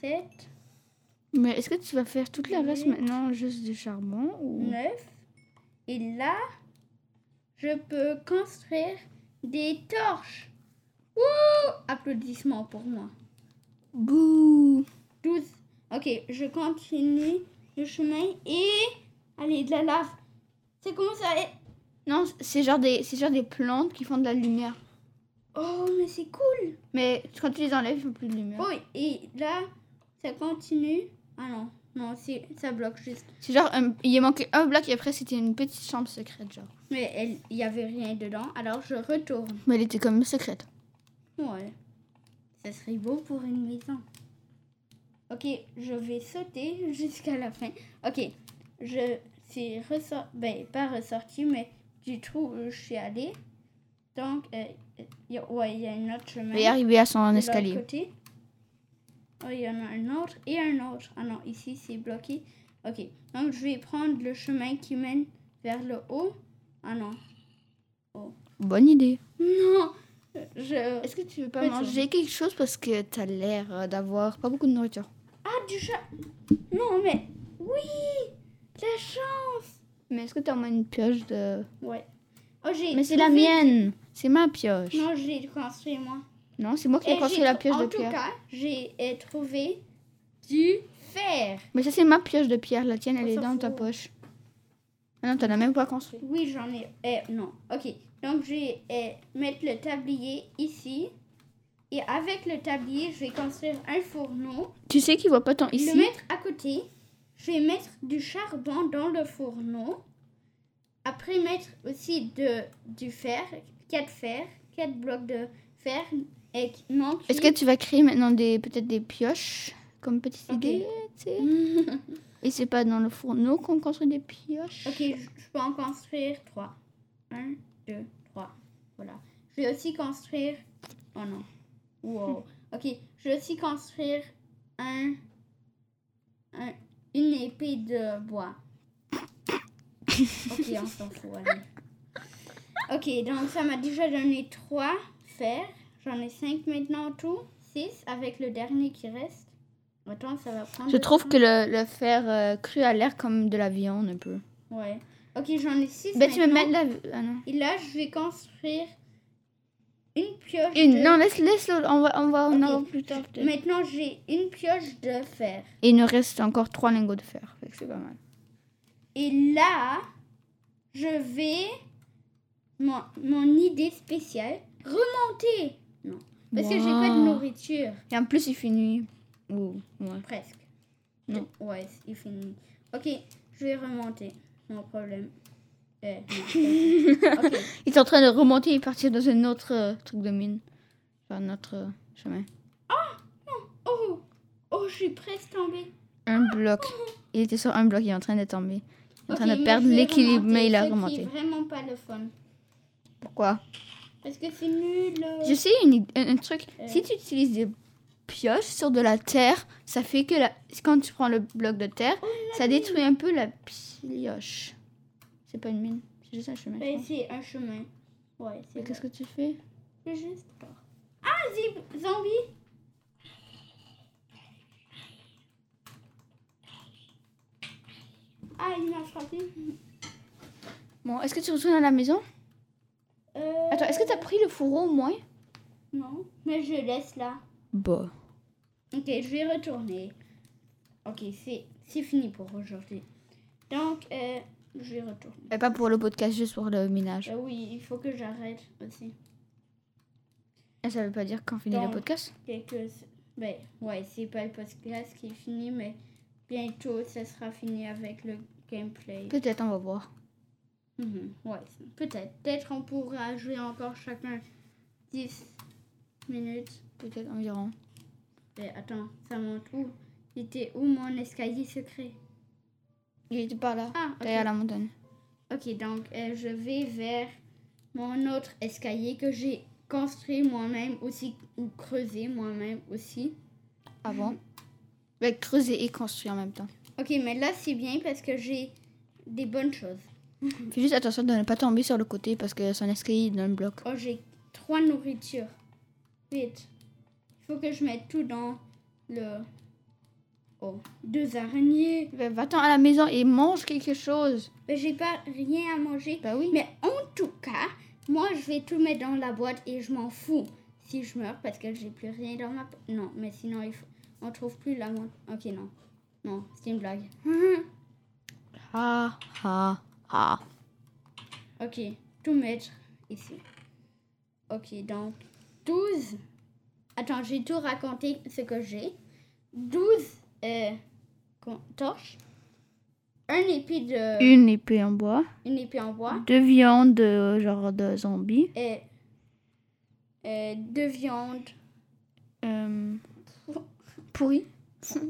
7, Mais est-ce que tu vas faire toute la reste maintenant juste du charbon ou... 9. Et là, je peux construire des torches. Wouh! Applaudissements pour moi. Bouh 12. Ok, je continue le chemin et. Allez, de la lave. C'est comment ça est? Non, c'est genre, des, c'est genre des plantes qui font de la lumière. Oh, mais c'est cool! Mais quand tu les enlèves, ils font plus de lumière. Oh, et là, ça continue. Ah non, non, ça bloque juste. C'est genre, un- il manquait un bloc et après c'était une petite chambre secrète, genre. Mais il n'y avait rien dedans, alors je retourne. Mais elle était quand même secrète. Ouais. Ça serait beau pour une maison. Ok, je vais sauter jusqu'à la fin. Ok, je suis ressort... Ben, pas ressorti, mais du trou où je suis allée. Donc, euh, y a- ouais, il y a un autre chemin. Est arrivé à son escalier. côté. Oh, il y en a un autre et un autre. Ah non, ici c'est bloqué. Ok, donc je vais prendre le chemin qui mène vers le haut. Ah non. Bonne idée. Non, je... Est-ce que tu veux pas manger quelque chose parce que t'as l'air euh, d'avoir pas beaucoup de nourriture? Ah, du chat. Non, mais oui, la chance. Mais est-ce que t'as au moins une pioche de... Ouais. Oh, j'ai Mais c'est la mienne. C'est ma pioche. Non, j'ai construit moi. Non, c'est moi qui ai construit la pioche de En tout pierre. cas, j'ai euh, trouvé du fer. Mais ça, c'est ma pioche de pierre. La tienne, elle On est dans ta poche. Ah non, t'en as même pas construit. Oui, j'en ai. euh, non. Ok. Donc, je vais euh, mettre le tablier ici. Et avec le tablier, je vais construire un fourneau. Tu sais qu'il voit pas Le ici mettre à côté. Je vais mettre du charbon dans le fourneau. Après, mettre aussi de, du fer. Quatre fers. Quatre blocs de fer. Et non Est-ce que tu vas créer maintenant des peut-être des pioches comme petite idée tu sais Et c'est pas dans le fourneau qu'on construit des pioches Ok, je, je peux en construire trois. Un, deux, trois. Voilà. Je vais aussi construire. Oh non. Wow. Ok, je vais aussi construire un, un- une épée de bois. Ok, on s'en fout. allez. Ok, donc ça m'a déjà donné trois fers. J'en ai cinq maintenant en tout. Six avec le dernier qui reste. Attends, ça va prendre. Je trouve temps. que le, le fer euh, cru a l'air comme de la viande un peu. Ouais. Ok, j'en ai six. Ben, tu maintenant. mettre la. Ah non. Et là, je vais construire une pioche. Une, de- non, laisse, laisse, on va, on va en Ok. avoir plus tard. Maintenant, j'ai une pioche de fer. Et il nous reste encore trois lingots de fer. C'est pas mal. Et là, je vais. Mon, mon idée spéciale, remonter. Non. Parce que j'ai pas de Wow. nourriture. Et en plus, il finit. Ouh, ouais. Presque. Non. Ouais, il finit. Ok, je vais remonter. Mon problème. Euh, non, ok. Il est en train de remonter et partir dans un autre euh, truc de mine. Vers notre euh, chemin. Oh, oh, je suis presque tombée. Un bloc. Il était sur un bloc, il est en train de tomber. Il est en train de perdre l'équilibre, mais il a remonté. est vraiment pas le fun. Pourquoi? Parce que c'est nul. Je sais une un, un truc. Euh. Si tu utilises des pioches sur de la terre, ça fait que la... quand tu prends le bloc de terre, Oh, ça détruit un peu la pioche. C'est pas une mine, c'est juste un chemin. je pense. c'est un chemin. Ouais, c'est qu'est-ce que tu fais? J'ai juste peur. Ah, zib- zombie Ah, il m'a frappé. Bon, est-ce que tu retournes à la maison? Euh, Attends, est-ce que tu as pris le fourreau au moins? Non, mais je laisse là. Bah. Ok, je vais retourner. Ok, c'est fini pour aujourd'hui. Donc, euh, je vais retourner. Et pas pour le podcast, juste pour le minage. Euh, oui, il faut que j'arrête aussi. Et ça veut pas dire qu'on finit le podcast? Quelques... Ben, ouais, c'est pas le podcast qui est fini, mais bientôt, ça sera fini avec le gameplay. Peut-être, on va voir. Mhm, Ouais, peut-être. Peut-être on pourra jouer encore chacun 10 minutes. Peut-être environ. Mais attends, ça monte où? Il était où mon escalier secret? Il était pas là, Ah, ok. derrière la montagne. Ok, donc euh, je vais vers mon autre escalier que j'ai construit moi-même aussi, ou creusé moi-même aussi. Avant. Avec creuser et construire en même temps. Ok, mais là c'est bien parce que j'ai des bonnes choses. Fais juste attention de ne pas tomber sur le côté parce que son escalier dans le bloc. Oh, j'ai trois nourritures. Vite. Il faut que je mette tout dans le... Oh, deux araignées. Ben, Va-t'en à la maison et mange quelque chose. Mais j'ai pas rien à manger. Bah oui. Mais en tout cas, moi je vais tout mettre dans la boîte et je m'en fous si je meurs parce que j'ai plus rien dans ma... Non, mais sinon il faut... on trouve plus la montre. Ok, non. Non, c'est une blague. Ha, ha, ha. ok, tout mettre ici. Ok, donc 12. Attends, j'ai tout raconté ce que j'ai. 12 euh, torches. Un épée de... Une épée en bois. Une épée en bois. Deux viandes, euh, genre de zombies. Et... euh, deux viandes. Euh, pourri.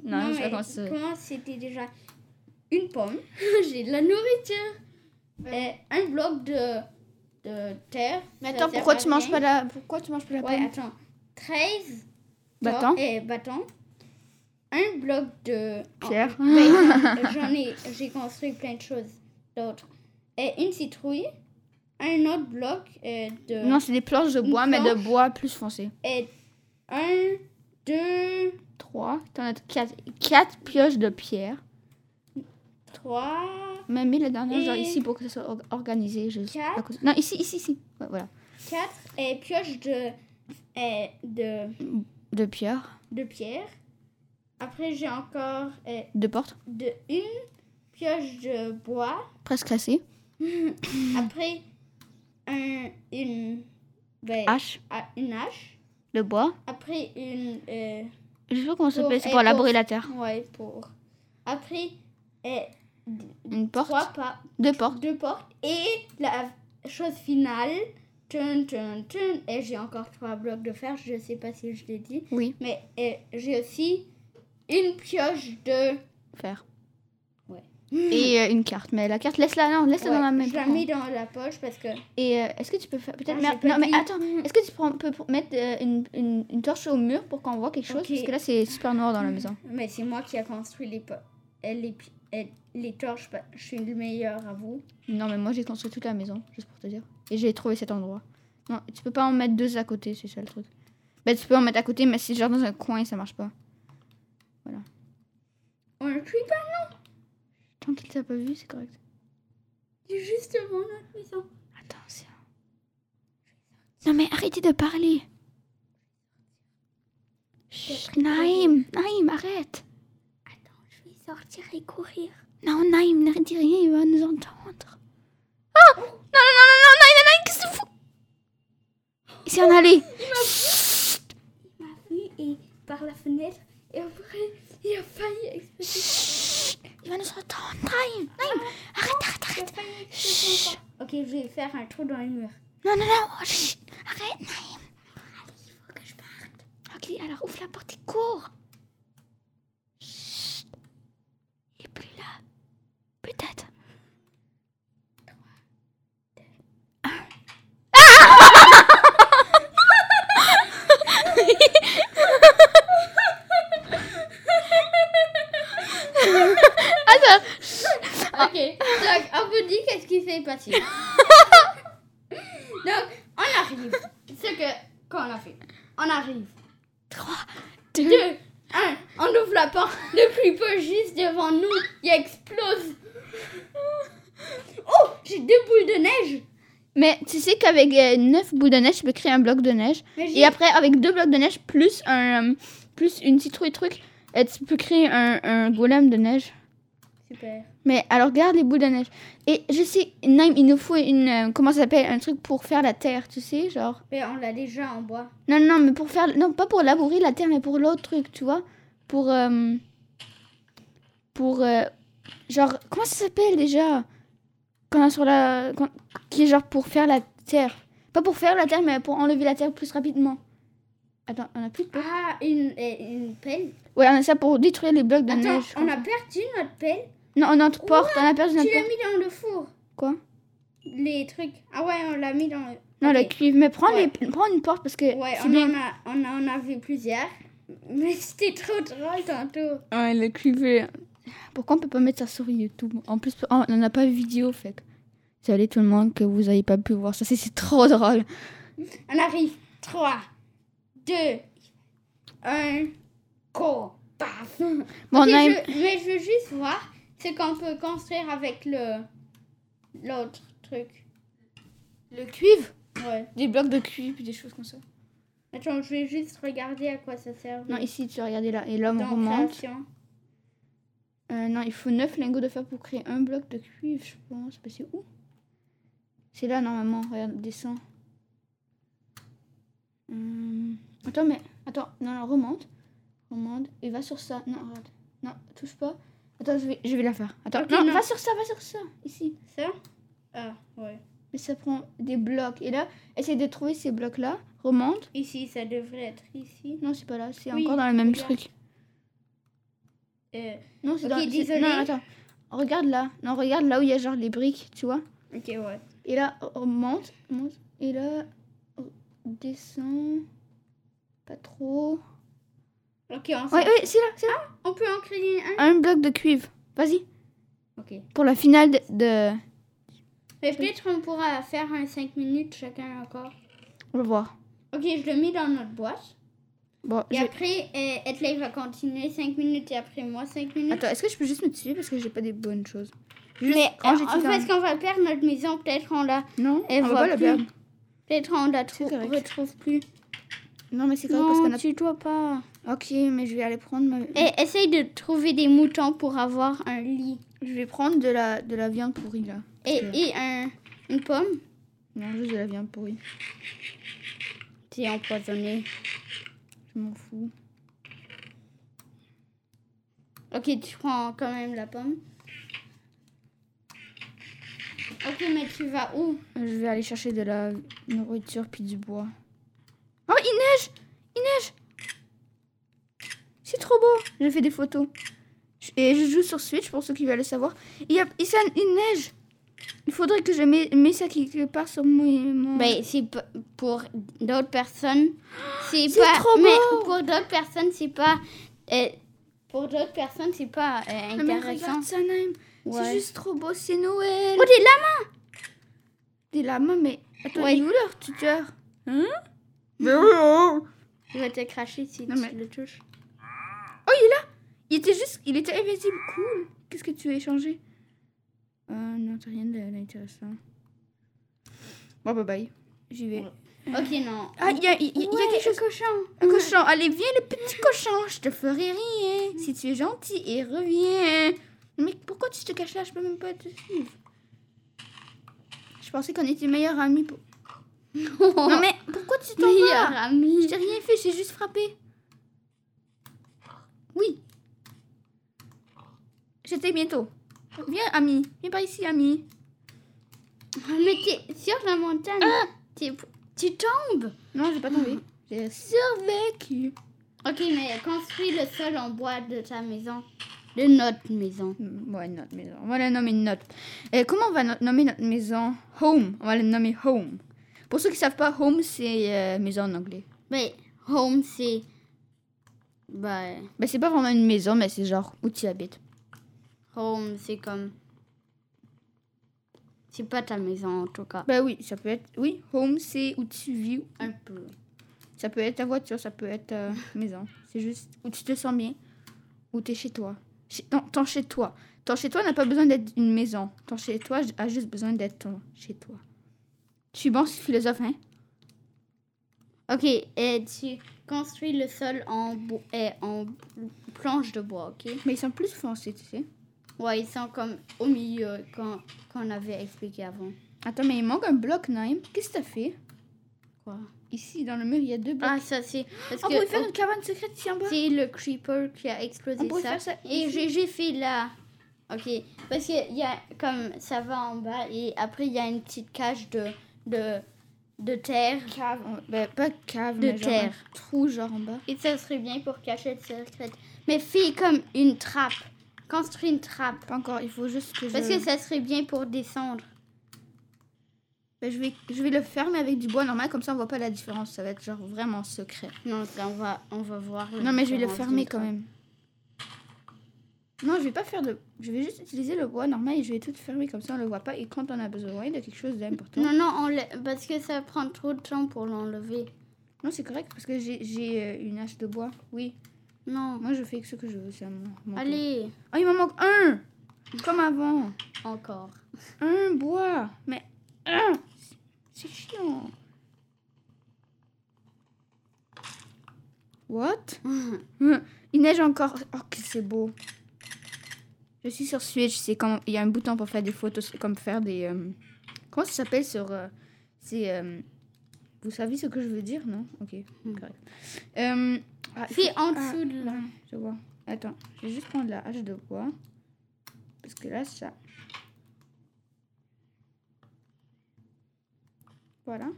non, je mais comment c'était déjà une pomme? J'ai de la nourriture. Et un bloc de, de terre. Mais attends, pourquoi tu manges pas la, pourquoi tu manges pas la Ouais, pomme attends. 13 Bâtons. Et bâtons. un bloc de Pierre. Ben, j'en ai, j'ai construit plein de choses d'autres. Et une citrouille, un autre bloc euh, de. Non, c'est des planches de bois, mais de bois plus foncé. Et un, deux, 3. T'en as 4. 4 pioches de pierre. trois, Même mis la dernière, genre Et- ici pour que ça soit or- organisé. Juste Quatre. côté. Non, ici, ici, ici. Ouais, voilà. quatre et pioches de, et de, Deux pierres. de pierre. Après, j'ai encore euh, Deux portes. de, une pioche de bois. Presque cassées. Après, un, une, ben, Hache une hache. de bois. Après, une. euh, Je sais pas comment ça s'appelle. C'est et pour pour- labourer la terre. ouais, pour. Après, et, Une porte. trois pas, Deux portes. deux portes. Et la chose finale. Tun, tun, tun, et j'ai encore trois blocs de fer, je sais pas si je l'ai dit. Oui. Mais j'ai aussi une pioche de. Ouais. Et euh, une carte. Mais la carte, laisse-la. Non, laisse-la Ouais, dans la main. je la mets dans la poche parce que. Et euh, est-ce que tu peux faire. Peut-être. Ah, non, mais dit. attends. Est-ce que tu prends- peux mettre euh, une, une, une torche au mur pour qu'on voit quelque chose? Parce que là, c'est super noir dans la maison. Mais c'est moi qui a construit les, les, les torches. bah, Je suis le meilleur à vous. Non, mais moi, j'ai construit toute la maison, juste pour te dire. Et j'ai trouvé cet endroit. Non, tu peux pas en mettre deux à côté, c'est ça le truc. Ben, tu peux en mettre à côté, mais c'est genre dans un coin, ça marche pas. On ne crie pas, Tant qu'il t'a pas vu, c'est correct. c'est juste devant notre maison. Attention. Non, mais arrêtez de parler. Chut, Naïm, Naïm, arrête. Sortir et courir. Non, Naïm, ne dis rien, il va nous entendre. Oh Non, non, non, non, non, Naïm, Naïm, qu'est-ce que tu fous Il s'est en allé. Il m'a vu et par la fenêtre. Et après, il a failli exploser. Il va nous entendre, Naïm, Naïm, arrête, arrête, arrête. Ok, je vais faire un trou dans le mur. Non, non, non, chut, arrête, Naïm. Il faut que je parte. Ok, alors ouvre la porte et cours. Chut. Il est plus là. Peut-être. Attends. Ok, donc on vous dit qu'est-ce qui s'est passé. donc, on arrive. Ce que qu'on a fait. On arrive. 3, 2, 2, 1, on ouvre la porte. Le creeper juste devant nous, il explose. Oh, j'ai deux boules de neige. Mais tu sais qu'avec 9 boules de neige, tu peux créer un bloc de neige. Et après, avec deux blocs de neige plus un euh, plus une citrouille truc, euh, tu peux créer un, un golem de neige. Super. Mais alors, regarde les boules de neige. Et je sais, Naim, il nous faut une. euh, comment ça s'appelle Un truc pour faire la terre, tu sais, genre. Mais on l'a déjà en bois. Non, non, mais pour faire. Non, pas pour labourer la terre, mais pour l'autre truc, tu vois. Pour. euh, pour. Genre, comment ça s'appelle déjà? Quand on sur la. quand- qui est genre pour faire la terre. Pas pour faire la terre, mais pour enlever la terre plus rapidement. Attends, on a plus de pelle Ah, une, euh, une pelle. Ouais, on a ça pour détruire les blocs de Attends, neige. on a perdu notre pelle? Non, on a notre porte, on a perdu Tu notre l'as porte. mis dans le four. Quoi? Les trucs. Ah ouais, on l'a mis dans le. Non, Ok. le cuivre. Mais prends, Ouais. les, prends une porte parce que. Ouais, on bien. en, a, on en a vu plusieurs. Mais c'était trop drôle tantôt. Ouais, le cuivre. Pourquoi on peut pas mettre ça sur YouTube? En plus, on n'en a pas de vidéo, fait. Désolé tout le monde que vous avez pas pu voir ça. C'est- C'est trop drôle. On arrive. 3, 2, 1, go. Paf. Bon, on a je- mais je veux juste voir ce qu'on peut construire avec le l'autre truc. le cuivre? Ouais. Des blocs de cuivre et des choses comme ça. Attends, je vais juste regarder à quoi ça sert. Non, ici, tu regardez là. Et là, on dans remonte. création. Euh, non, il faut 9 lingots de fer pour créer un bloc de cuivre, je pense. Bah, c'est où? C'est là, normalement. Regarde, descends. Hum, Attends, mais. Attends, non, non, remonte. Remonte. Et va sur ça. Non, regarde. Non, touche pas. Attends, je vais, je vais la faire. Attends, non, non. va sur ça, va sur ça. Ici. Ça? Ah, ouais. Mais ça prend des blocs. Et là, essaye de trouver ces blocs-là. Remonte. Ici, ça devrait être ici. Non, c'est pas là. C'est Oui, encore dans le même truc. Euh, Non, c'est Ok, dans. désolée. Non, attends. Regarde là. Non, regarde là où il y a genre les briques, tu vois. ok, ouais. Et là, on monte, on monte. Et là, on descend. Pas trop. Ok, on, s'en- Ouais, ouais, c'est là, c'est là. on peut en créer un. Un bloc de cuivre. Vas-y. Ok. Pour la finale de. de- Mais peut-être on pourra faire un 5 minutes chacun encore. On va voir. Ok, je le mets dans notre boîte. Bon, Et après, euh, Etley va continuer 5 minutes et après moi 5 minutes. Attends, est-ce que je peux juste me tuer parce que j'ai pas des bonnes choses? Juste Mais ranger en tout fait, dans- qu'on va perdre notre maison, peut-être on la, Non, elle on va pas la perdre. peut-être on la retrouve plus. Non, mais c'est correct parce qu'on a. tu dois pas. Ok, mais je vais aller prendre ma. Et essaye de trouver des moutons pour avoir un lit. Je vais prendre de la, de la viande pourrie là. Et, que- et un, une pomme? Non, juste de la viande pourrie. C'est empoisonné. Je m'en fous. Ok, tu prends quand même la pomme. Ok, mais tu vas où? Je vais aller chercher de la nourriture puis du bois. Oh, il neige Il neige C'est trop beau J'ai fait des photos. Et je joue sur Switch pour ceux qui veulent le savoir. Il, y a, il neige Il faudrait que je mette, mette ça quelque part sur mon... Ben, c'est pas- pour d'autres personnes. C'est pas. trop mais beau pour d'autres personnes, c'est pas. euh, pour d'autres personnes, c'est pas euh, Ah, mais intéressant. Ouais. C'est juste trop beau, c'est Noël Oh, des lamas Des lamas, mais... Attends, Ouais. il est où leur tuteur? Hein? Mais oh Il va te cracher si Non, tu mais- le touches. Oh, il est là Il était juste... Il était invisible, cool Qu'est-ce que tu as échangé Euh, non, t'as rien d'intéressant. Bon, bye bye. J'y vais. Ok, non. Ah, il y a, y y quelque chose... un cochon. Un cochon. Allez, viens, le petit cochon. Je te ferai rien. Si tu es gentil et reviens. Mais pourquoi tu te caches là? Je peux même pas te suivre. Je pensais qu'on était meilleurs amis. Pour... Non, mais pourquoi tu t'en vas? ami. Je t'ai rien fait, j'ai juste frappé. Oui. J'étais bientôt. Viens, ami. Viens par ici, ami. Mais t'es sur la montagne. Ah tu tombes. Non, j'ai pas tombé. J'ai survécu. Ok, mais construis le sol en bois de ta maison. De notre maison. Hmm, Ouais, notre maison. On va la nommer notre. Euh, comment on va no- nommer notre maison? Home. On va la nommer Home. Pour ceux qui savent pas, Home, c'est euh, maison en anglais. Mais home, c'est. Ben, Ben, c'est pas vraiment une maison, mais c'est genre où tu habites. Home, c'est comme. C'est pas ta maison en tout cas. Ben oui, ça peut être. Oui, Home, c'est où tu vis. Un peu. Ça peut être ta voiture, ça peut être euh, maison. C'est juste où tu te sens bien. Où tu es chez toi. Chez, non, ton chez toi. Ton chez toi n'a pas besoin d'être une maison. Ton chez toi a juste besoin d'être ton chez toi. Je suis bon philosophe, hein? Ok, et tu construis le sol en, bo- en planche de bois, ok? Mais ils sont plus foncés, tu sais. Ouais, ils sont comme au milieu qu'on qu'on avait expliqué avant. Attends, mais il manque un bloc, Naïm. Qu'est-ce que t'as fait? Quoi? Ici, dans le mur, il y a deux blocs. Ah, ça c'est. Parce on pourrait faire une cabane secrète ici en bas. c'est le creeper qui a explosé On ça. Et j'ai fait là. Ok. Parce que y a comme ça va en bas et après il y a une petite cage de de de terre. Cave. Ben, pas cave, De mais genre terre. un trou, genre en bas. Et ça serait bien pour cacher le secret. Mais fais comme une trappe. Construis une trappe. Pas encore, il faut juste que je... Parce que ça serait bien pour descendre. Ben, je, vais, je vais le fermer avec du bois normal, comme ça on voit pas la différence. Ça va être genre vraiment secret. Non, ça, on va, on va voir. Non, mais je vais le fermer quand même. Non, je vais pas faire de... Je vais juste utiliser le bois normal et je vais tout fermer comme ça on le voit pas. Et quand on a besoin de quelque chose d'important... Non, non, on parce que ça prend trop de temps pour l'enlever. Non, c'est correct parce que j'ai j'ai, euh, une hache de bois. Oui. Non. Moi, je fais ce que je veux, mon tour. Allez, Oh, il m'en manque un Comme avant. encore. Un bois. Mais un C'est chiant. What? Il neige encore. Oh, que c'est beau. Je suis sur Switch. C'est comme il y a un bouton pour faire des photos, comme faire des. euh, Comment ça s'appelle sur. euh, C'est. euh, Vous savez ce que je veux dire, non? Ok, Hmm. correct. Euh, ah, Fais en ah, dessous de là. je vois. Attends, je vais juste prendre la hache de bois. Parce que là, ça. Voilà.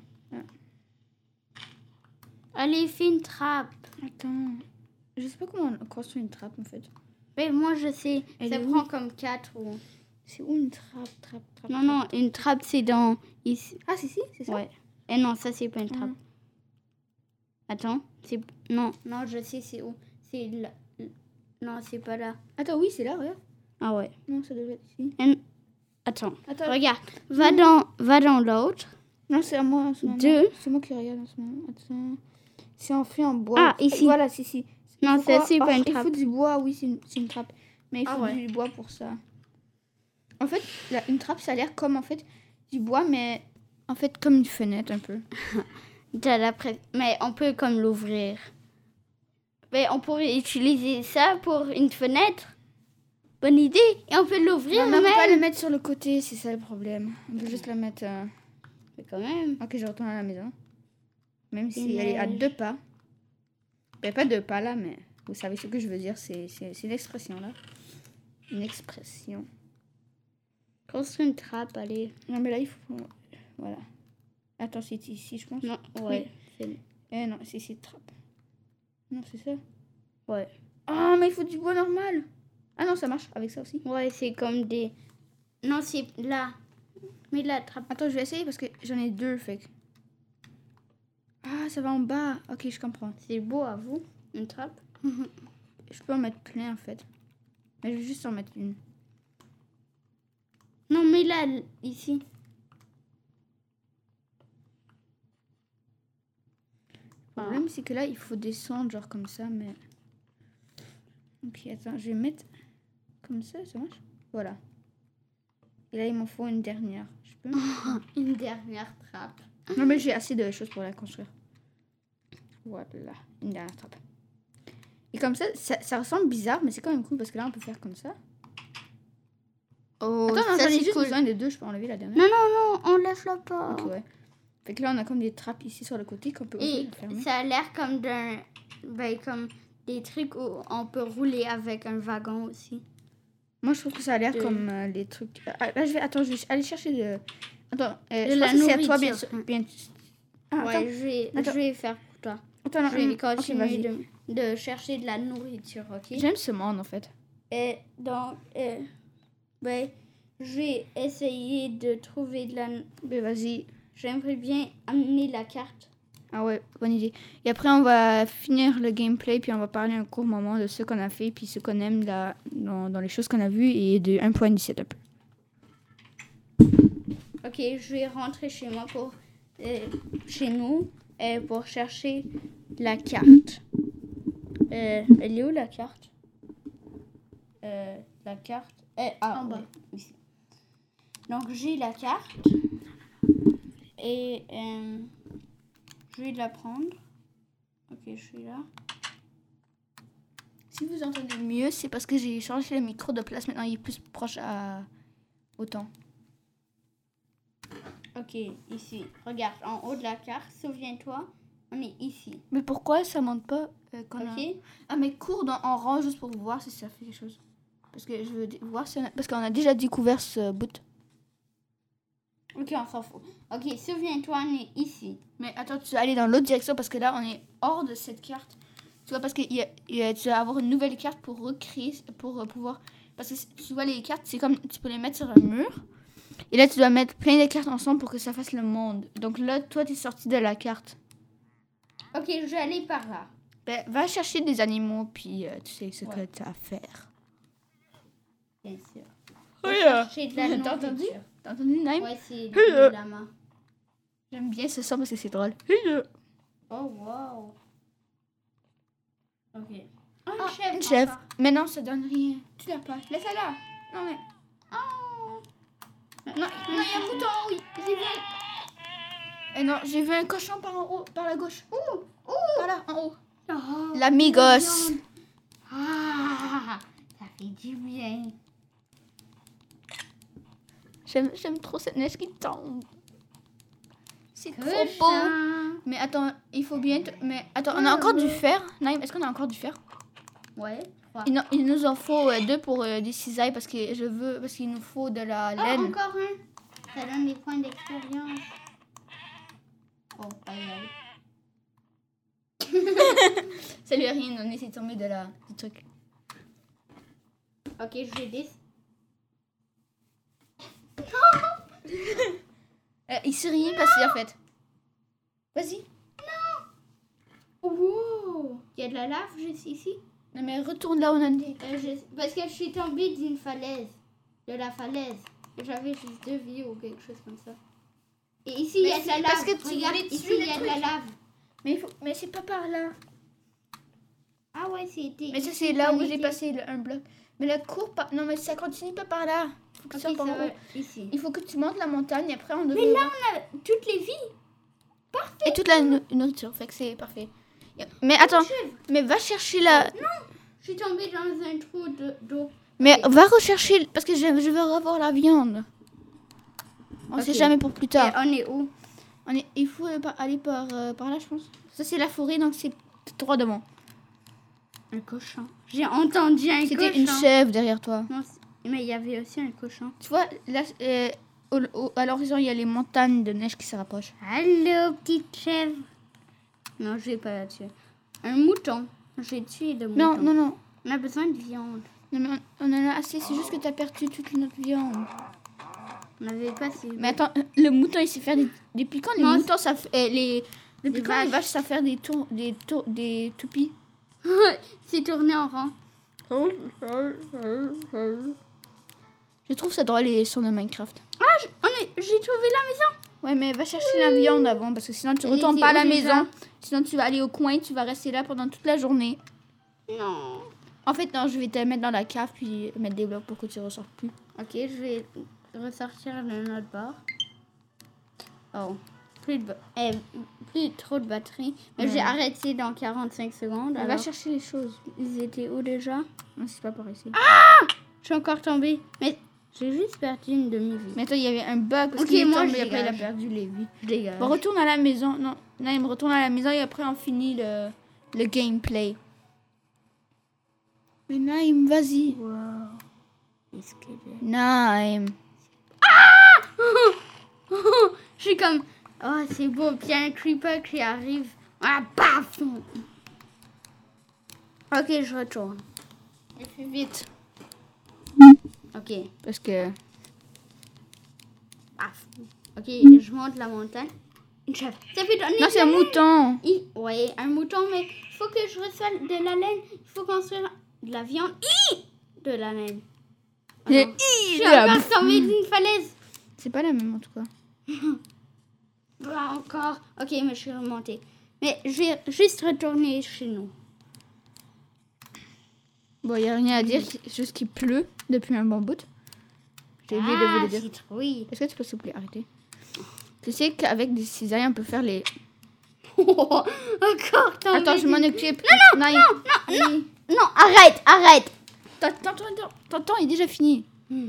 Allez, fais une trappe. Attends. Je sais pas comment on construit une trappe en fait. Mais moi, je sais. Elle ça prend comme 4 ou... C'est où une trappe, trappe, trappe? Non, non, une trappe, c'est dans... Ici. Ah, c'est ici, c'est ça? Ouais. Et non, ça, c'est pas une trappe. Attends, c'est... Non, non, je sais c'est où. c'est là. Non, c'est pas là. Attends, oui, c'est là, regarde. Ah ouais. Non, ça devrait être ici. Attends. Attends. Regarde. Va dans, va dans l'autre. Non, c'est à moi en ce moment. Deux. C'est moi qui regarde en ce moment. Attends. C'est en fait en bois. Ah, ici. Voilà, c'est ici. Non, Il c'est c'est pas Oh, une Il trappe. faut du bois, oui, c'est une, c'est une trappe. Mais il Ah faut ouais. du bois pour ça. En fait, une trappe, ça a l'air comme en fait du bois, mais en fait comme une fenêtre un peu. Mais on peut comme l'ouvrir. Mais on pourrait utiliser ça pour une fenêtre. Bonne idée. Et on peut l'ouvrir Non, mais on peut pas le mettre sur le côté, c'est ça le problème. On peut juste la mettre. euh, Mais quand même. Ok, je retourne à la maison. Même si elle est à deux pas. Ben, pas deux pas là, mais vous savez ce que je veux dire. C'est c'est- c'est une expression là. Une expression. Construire une trappe, allez. Non, mais là, il faut. Voilà. Attends, c'est ici, je pense. Non, ouais. c'est- Eh non, c'est ici, trappe. Non, c'est ça. Ouais. Ah, mais il faut du bois normal. Ah non, ça marche avec ça aussi. Ouais, c'est comme des. Non, c'est là. Mais la trappe. Attends, je vais essayer parce que j'en ai deux, fait Ah, ça va en bas. Ok, je comprends. C'est beau à vous, une trappe. Je peux en mettre plein en fait. Mais je vais juste en mettre une. Non, mais là, ici. Le problème, c'est que là, il faut descendre, genre comme ça, mais. Ok, attends, je vais mettre comme ça, ça marche? Voilà. Et là, il m'en faut une dernière. Je peux Une dernière trappe. Non, mais j'ai assez de choses pour la construire. Voilà, une dernière trappe. Et comme ça, ça, ça ressemble bizarre, mais c'est quand même cool parce que là, on peut faire comme ça. Oh, Attends, non, j'en ai juste cool. besoin des deux, je peux enlever la dernière. Non, non, non, on lève-la pas. Ok, ouais. Fait que là, on a comme des trappes ici sur le côté qu'on peut ouvrir et fermer. ça a l'air comme d'un. Ben, comme des trucs où on peut rouler avec un wagon aussi. Moi, je trouve que ça a l'air de- comme euh, les trucs. Ah, là, je vais. Attends, je vais aller chercher de. Attends, euh, De je la pense que c'est à toi, bien sûr. Bien... Ah, attends, ouais, je vais, attends. je vais faire pour toi. attends, non, Je vais hum, continuer de, de chercher de la nourriture, ok? J'aime ce monde en fait. Et donc, euh, ben, je vais essayer de trouver de la. Mais vas-y. J'aimerais bien amener la carte. Ah ouais, bonne idée. Et après, on va finir le gameplay, puis on va parler un court moment de ce qu'on a fait, puis ce qu'on aime là, dans, dans les choses qu'on a vues, et de 1.17 un peu. Ok, je vais rentrer chez moi pour. euh, chez nous, euh, pour chercher la carte. Euh, elle est où la carte? Euh, la carte. euh, ah, En bas. Donc j'ai la carte. Et euh, je vais la prendre. Ok, je suis là. Si vous entendez mieux, c'est parce que j'ai changé le micro de place. Maintenant, il est plus proche à... au temps. Ok, ici. Regarde, en haut de la carte, souviens-toi, on est ici. Mais pourquoi ça monte pas euh, quand on a- Ok? Ah, mais cours dans, en rang juste pour voir si ça fait quelque chose. Parce que je veux voir si on a- Parce qu'on a déjà découvert ce bout. Ok, on s'en fout. Ok, souviens-toi, on est ici. Mais attends, tu vas aller dans l'autre direction parce que là, on est hors de cette carte. Tu vois, parce que y a- il y a- tu vas avoir une nouvelle carte pour recréer, pour euh, pouvoir... Parce que tu vois, les cartes, c'est comme... Tu peux les mettre sur un mur. Et là, tu dois mettre plein de cartes ensemble pour que ça fasse le monde. Donc là, toi, tu es sorti de la carte. Ok, je vais aller par là. Ben, va chercher des animaux, puis euh, tu sais ce Ouais. que tu as à faire. Bien sûr. Oui, la T'as entendu? T'as entendu, Naïm Ouais, c'est Euh. le lama. J'aime bien ce son parce que c'est drôle. Oh, wow. Ok. Oh, une chèvre. une chèvre. encore. Mais non, ça donne rien. Tu l'as pas. Laisse-la là. Non, mais... Oh. Non, non, il y a un mouton, oui. J'ai vu un... Eh non, j'ai vu un cochon par en haut, par la gauche. Ouh, Par là, en haut. Oh, L'amigos. Ah, ça fait du bien. J'aime, j'aime trop cette neige qui tombe. C'est trop beau. Mais attends, il faut bien... te- Mais attends, on a encore du fer. Naïm, est-ce qu'on a encore du fer? Ouais, il, nous en faut euh, deux pour euh, des cisailles parce que je veux... Parce qu'il nous faut de la Oh, laine. encore un. Ça donne des points d'expérience. Oh, aïe aïe. Ça lui a rien donné, c'est tombé de la... du truc. Ok, je vais des. Euh, il s'est rien passé en fait. Vas-y. Wow! Il y a de la lave juste ici? Non, mais retourne là où on a dit. Euh, je- Parce que je suis tombée d'une falaise. De la falaise. J'avais juste deux vies ou quelque chose comme ça. Et ici, il y a de la lave. parce que tu Regarde, ici, il y a de la lave. Mais, faut... mais c'est pas par là. Ah ouais, c'était... Mais ça, c'est là où j'ai passé le- un bloc. Mais la cour, non, mais ça continue pas par là. Faut que Ok, tu sois par ça en va haut. ici. Il faut que tu montes la montagne et après on devrait. Mais là, on a toutes les vies. Et toute la no- nourriture, fait que c'est parfait. Mais attends, mais va chercher la. Je suis tombée dans un trou de- d'eau. Mais va rechercher parce que je, je veux revoir la viande. On sait Ok. jamais pour plus Et tard. on est où? On est- il faut aller par, euh, par là, je pense. Ça c'est la forêt, donc c'est droit devant. Un cochon. J'ai entendu un cochon. C'était une chèvre derrière toi. Non, mais il y avait aussi un cochon. Tu vois, là, euh, au- au- à l'horizon, il y a les montagnes de neige qui se rapprochent. Allô, petite chèvre. Non, je vais pas la tuer. Un mouton. J'ai tué de mouton. Non, non, non. On a besoin de viande. Non, mais on, on en a assez, c'est juste que tu as perdu toute notre viande. On n'avait pas si... Mais attends, le mouton, il sait faire des. Depuis quand les Non, moutons, ça fait. euh, les, depuis Les quand les vaches. vaches, ça fait des, tours, des, tours, des toupies C'est tourné en rang. Je trouve ça drôle les sons de Minecraft. Ah, j'ai trouvé la maison. Ouais, mais va chercher la viande avant parce que sinon tu retournes pas à la maison. Sinon tu vas aller au coin, tu vas rester là pendant toute la journée. Non. En fait, non, je vais te mettre dans la cave puis mettre des blocs pour que tu ressortes plus. Ok, je vais ressortir de notre bord. Oh. Plus, de eh, plus trop de batterie. Mais j'ai arrêté dans 45 secondes. Va Alors, chercher les choses. ils étaient où déjà? Non, c'est pas par ici. Je suis encore tombée. Mais j'ai juste perdu une demi-vie. Mais toi, il y avait un bug parce Ok, est moi, tombé, je après il a perdu les vies. Je dégage. Bon, retourne à la maison. Non, Naïm, retourne à la maison et après on finit le, le gameplay. Mais Naïm, vas-y. Wow. Est-ce que j'ai- Naïm. Je suis comme. Oh, c'est beau. Puis il y a un creeper qui arrive. Ah, paf Ok, je retourne. Mais fais vite. Ok, Parce que. paf. Ok, je monte la montagne. Une chèvre. Ça fait Non, c'est un mouton. Il- Ouais, un mouton, mais il faut que je reçoive de la laine. Il faut construire de la viande. Hi de la laine. Ah Et- non. Je suis encore tombée d'une falaise. C'est pas la même en tout cas. Bah, encore. Ok, mais je suis remontée. Mais je vais juste retourner chez nous. Bon, il a rien à dire, juste qu'il pleut depuis un bon bout. J'ai oublié de vous Ah, le dire. citrouille. Est-ce que tu peux s'il vous plaît arrêter? Tu sais qu'avec des cisailles, on peut faire les. encore. Attends, je m'en occupe. Non, non, non, non. Non, arrête, arrête. Attends, attends, attends. Ton temps est déjà fini. Hmm.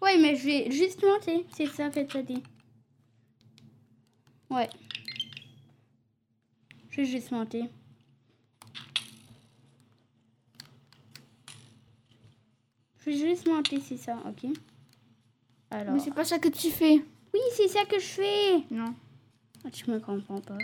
Ouais, mais je vais juste monter. C'est ça que t'as dit. Ouais. Je vais juste monter. Je vais juste monter, c'est ça, ok Alors. Mais c'est pas ça que tu fais. Oui, c'est ça que je fais. Non. Ah, tu me comprends pas.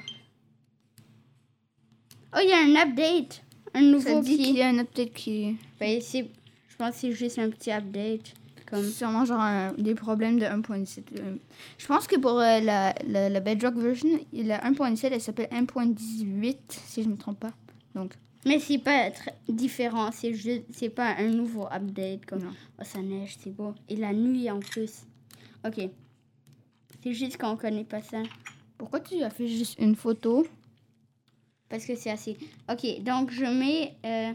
Oh, il y a un update. Un nouveau Ça dit qui- qu'il y a un update qui. Ben, c'est- je pense que c'est juste un petit update. Comme... Sûrement genre un- des problèmes de 1.7. euh. Je pense que pour euh, la, la, la Bedrock version, la 1.7, elle s'appelle 1.18, si je me trompe pas. Donc, Mais c'est pas très différent, c'est juste, c'est pas un nouveau update comme Non. oh, ça neige, c'est beau. Et la nuit en plus. Ok. C'est juste qu'on connaît pas ça. pourquoi tu as fait juste une photo? Parce que c'est assez. Ok, donc je mets. euh,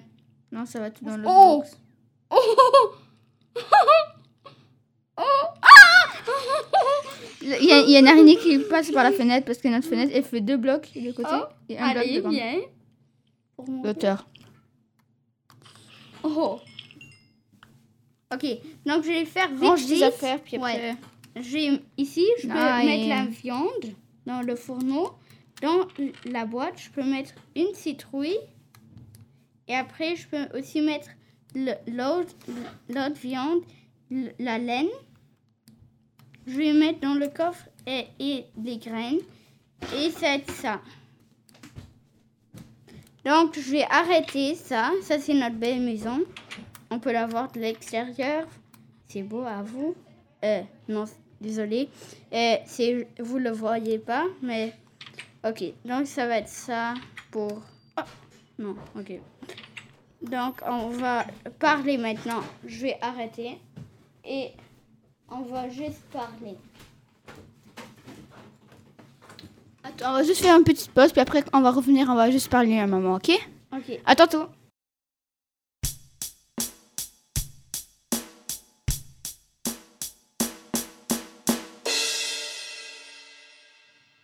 Non, ça va tout dans le Oh! box. Oh! Il y, a, il y a une araignée qui passe par la fenêtre parce que notre fenêtre, elle fait deux blocs de côté Oh, et un bloc Allez, devant. viens. Pour monter. L'auteur. Oh! Ok, donc je vais faire vite. Range des affaires, puis Ouais. après... J'ai ici, je peux Ah, mettre et- la viande dans le fourneau. Dans la boîte, je peux mettre une citrouille. Et après, je peux aussi mettre l'autre viande, la laine. Je vais mettre dans le coffre et, et les graines. Et c'est ça. Donc, je vais arrêter ça. Ça, c'est notre belle maison. On peut la voir de l'extérieur. C'est beau à vous. Euh, non, désolé. Euh, c'est, vous le voyez pas, mais ok. Donc ça va être ça pour. Oh, non, ok. Donc, on va parler maintenant. Je vais arrêter. Et on va juste parler. Attends, on va juste faire une petite pause, puis après, on va revenir, on va juste parler un moment, ok? Ok. À tantôt.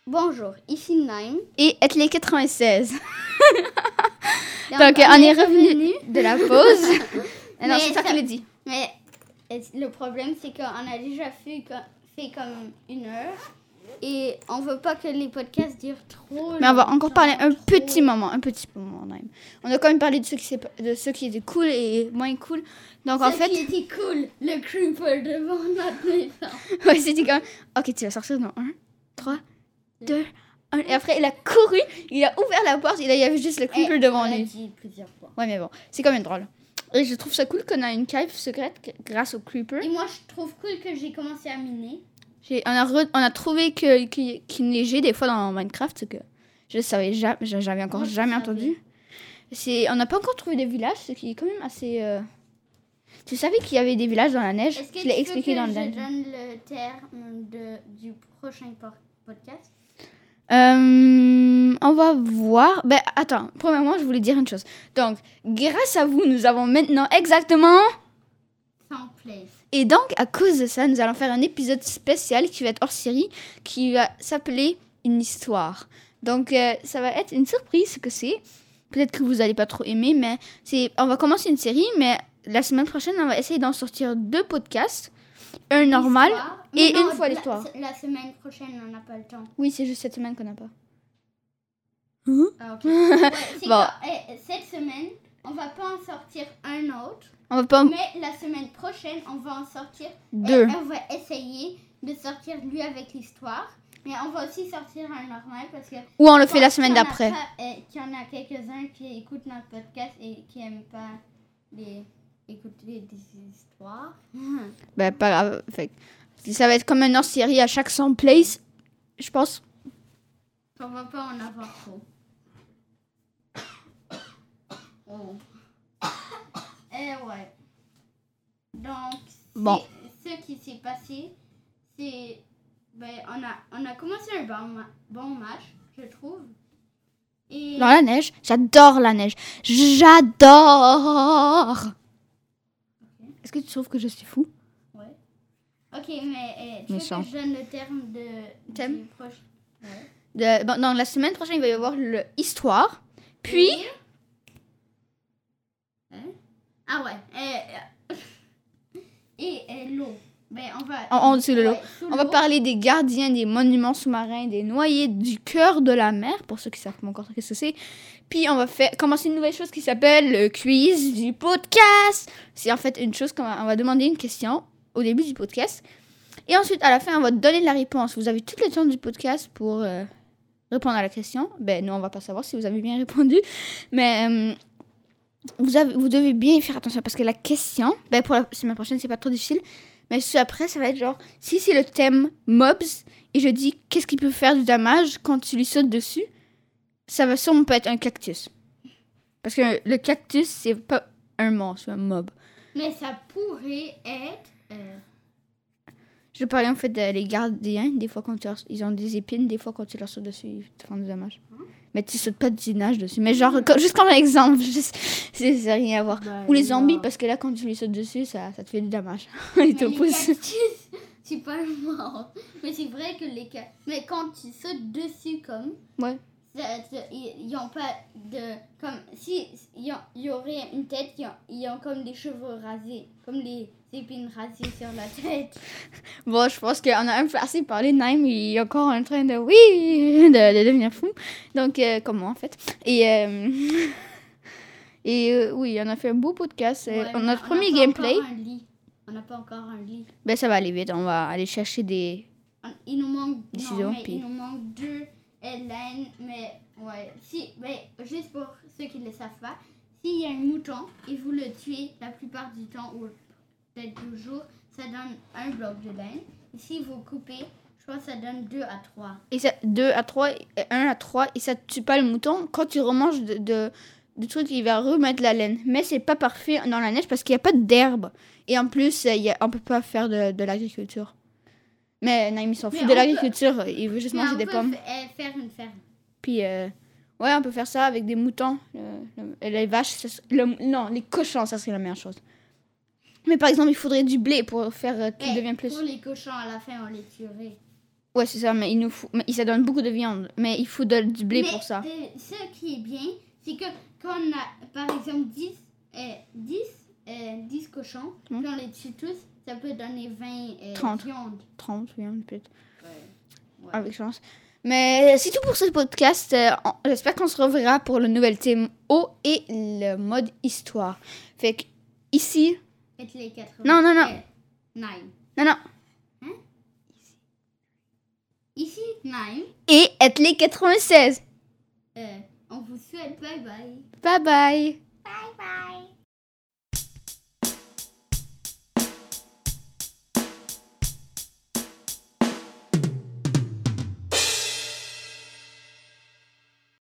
Bonjour, ici Naim. Et les 96. Donc, Donc, on est revenu de la pause. Non, c'est que je l'ai dit. Mais le problème, c'est qu'on a déjà fait comme une heure. Et on veut pas que les podcasts durent trop. Mais on va encore parler un trop. petit moment, un petit moment même. On a quand même parlé de ceux qui, de ceux qui étaient cool et moins cool. Donc en Ce fait, qui était cool, le creeper devant notre maison. ouais, c'était comme, ok, tu vas sortir dans 1, 3, 2, 1. Et après, il a couru, il a ouvert la porte, il y avait juste le creeper Eh, devant on lui. dit plusieurs fois. Ouais, mais bon, c'est quand même drôle. Et je trouve ça cool qu'on a une cave secrète grâce au creeper. Et moi, je trouve cool que j'ai commencé à miner. On a, re- on a trouvé qu'il neigeait des fois dans Minecraft, ce que je savais jamais, j'avais encore Moi, jamais entendu. C'est, on n'a pas encore trouvé des villages, ce qui est quand même assez. euh, Tu savais qu'il y avait des villages dans la neige? Est-ce que Je l'ai expliqué dans le je donne le terme de, du prochain podcast? Euh, on va voir. Ben attends, premièrement, je voulais dire une chose. Donc, grâce à vous, nous avons maintenant exactement. Sans place. Et donc, à cause de ça, nous allons faire un épisode spécial qui va être hors série, qui va s'appeler Une histoire. Donc, euh, ça va être une surprise ce que c'est. Peut-être que vous n'allez pas trop aimer, mais c'est, on va commencer une série, mais la semaine prochaine, on va essayer d'en sortir deux podcasts. Un normal. Et une fois l'histoire. La, semaine prochaine, on n'a pas le temps. Oui, c'est juste cette semaine qu'on n'a pas. Ah. Ouais, Bon. eh, cette semaine, on va pas en sortir un autre. On va pas. Mais la semaine prochaine, on va en sortir Deux. Et on va essayer de sortir lui avec l'histoire. Mais on va aussi sortir un normal parce que. Ou on le fait la semaine d'après. euh, Qu'il y en a quelques-uns qui écoutent notre podcast et qui n'aiment pas les, écouter des histoires. Ben, pas grave. Fait ça va être comme un hors série à chaque 100 plays, je pense. On va pas en avoir trop. Oh. Eh ouais. Donc, Bon. ce qui s'est passé, c'est. Ben, on a, on a commencé un bon, ma- bon match, je trouve. Et. Dans la neige. J'adore la neige. J'adore. Est-ce que tu trouves que je suis fou? Ouais. Ok, mais eh, tu veux que je donne le terme de. Thème? du proche- Ouais. De- bon, dans la semaine prochaine, il va y avoir le histoire. Puis, Et-? Ah ouais. Et, eh, l'eau. Ben, on va. En- en dessous de l'eau. Ouais, sous on va parler des gardiens, des monuments sous-marins, des noyés du cœur de la mer, pour ceux qui savent pas encore ce que c'est. Puis, on va faire commencer une nouvelle chose qui s'appelle le quiz du podcast. C'est en fait une chose qu'on va, on va demander une question au début du podcast. Et ensuite, à la fin, on va donner la réponse. Vous avez tout le temps du podcast pour euh, répondre à la question. Ben, nous, on va pas savoir si vous avez bien répondu. Mais euh, vous, avez, vous devez bien y faire attention parce que la question, ben, pour la semaine prochaine, c'est pas trop difficile. Mais après, ça va être genre, si c'est le thème mobs et je dis qu'est-ce qui peut faire du damage quand tu lui sautes dessus, ça va sûrement pas être un cactus. Parce que le cactus, c'est pas un monstre, c'est un mob. Mais ça pourrait être. euh, Je parlais en fait des gardiens, des fois quand tu leur- ils ont des épines, des fois quand tu leur sautes dessus, ils te font du dommage. Mais tu sautes pas du nage dessus. Mais genre, quand- juste comme un exemple, juste- c'est ça n'a rien à voir. Ou les zombies, parce que là, quand tu lui sautes dessus, ça, ça te fait du dommage. Ils te les poussent. c'est pas mort. Mais c'est vrai que les cactus. Mais quand tu sautes dessus comme. Ouais. Ils n'ont pas de. Comme. Si il y, aurait une tête, ils ont, comme des cheveux rasés. Comme les épines rasées sur la tête. Bon, je pense qu'on a un peu assez parlé de Naim. Il est encore en train de, oui, de, de devenir fou. Donc, euh, comment en fait? Et, euh, et euh, oui, on a fait un beau podcast. Ouais, on- notre on premier gameplay, encore un lit. On n'a pas encore un lit. ben ça va aller vite. On va aller chercher des. On- Il nous manque. Des non, ciseaux, mais puis- il nous manque deux Hélène. Mais ouais. Si, mais juste pour ceux qui ne le savent pas, s'il y a un mouton et vous le tuez la plupart du temps ou peut-être toujours, ça donne un bloc de laine. Et si vous coupez, je crois que ça donne deux à trois. Et ça, 2 à 3, 1 à 3, et ça tue pas le mouton. Quand tu remanges de, de, trucs, il va remettre la laine. Mais c'est pas parfait dans la neige parce qu'il n'y a pas d'herbe. Et en plus, y a- on peut pas faire de, de l'agriculture. Mais Naïm, il s'en Mais fout on de peut- l'agriculture. Il veut juste Mais manger des peut pommes. euh, faire une ferme. Puis, euh, ouais, on peut faire ça avec des moutons. Le- le- et les vaches, ça ser- le- non, les cochons, ça serait la meilleure chose. Mais par exemple, il faudrait du blé pour faire euh, qu'il Eh, devienne plus. Pour les cochons, à la fin, on les tuerait. Ouais, c'est ça, mais il nous faut. Mais ça donne beaucoup de viande. Mais il faut de- du blé Mais, pour ça. euh, ce qui est bien, c'est que quand on a, par exemple, 10, euh, 10, euh, 10 cochons, Hmm. puis on les tue tous, ça peut donner 20 euh, 30. viandes. 30 viande, peut-être. Ouais. Avec chance. Mais c'est tout pour ce podcast. Euh, J'espère qu'on se reverra pour le nouvel thème eau et le mode histoire. Fait que ici. Les 80. Non, non, non. euh, nine. Non, non. Ici, 9. Et être les 96. Euh, on vous souhaite bye bye. Bye bye. Bye bye.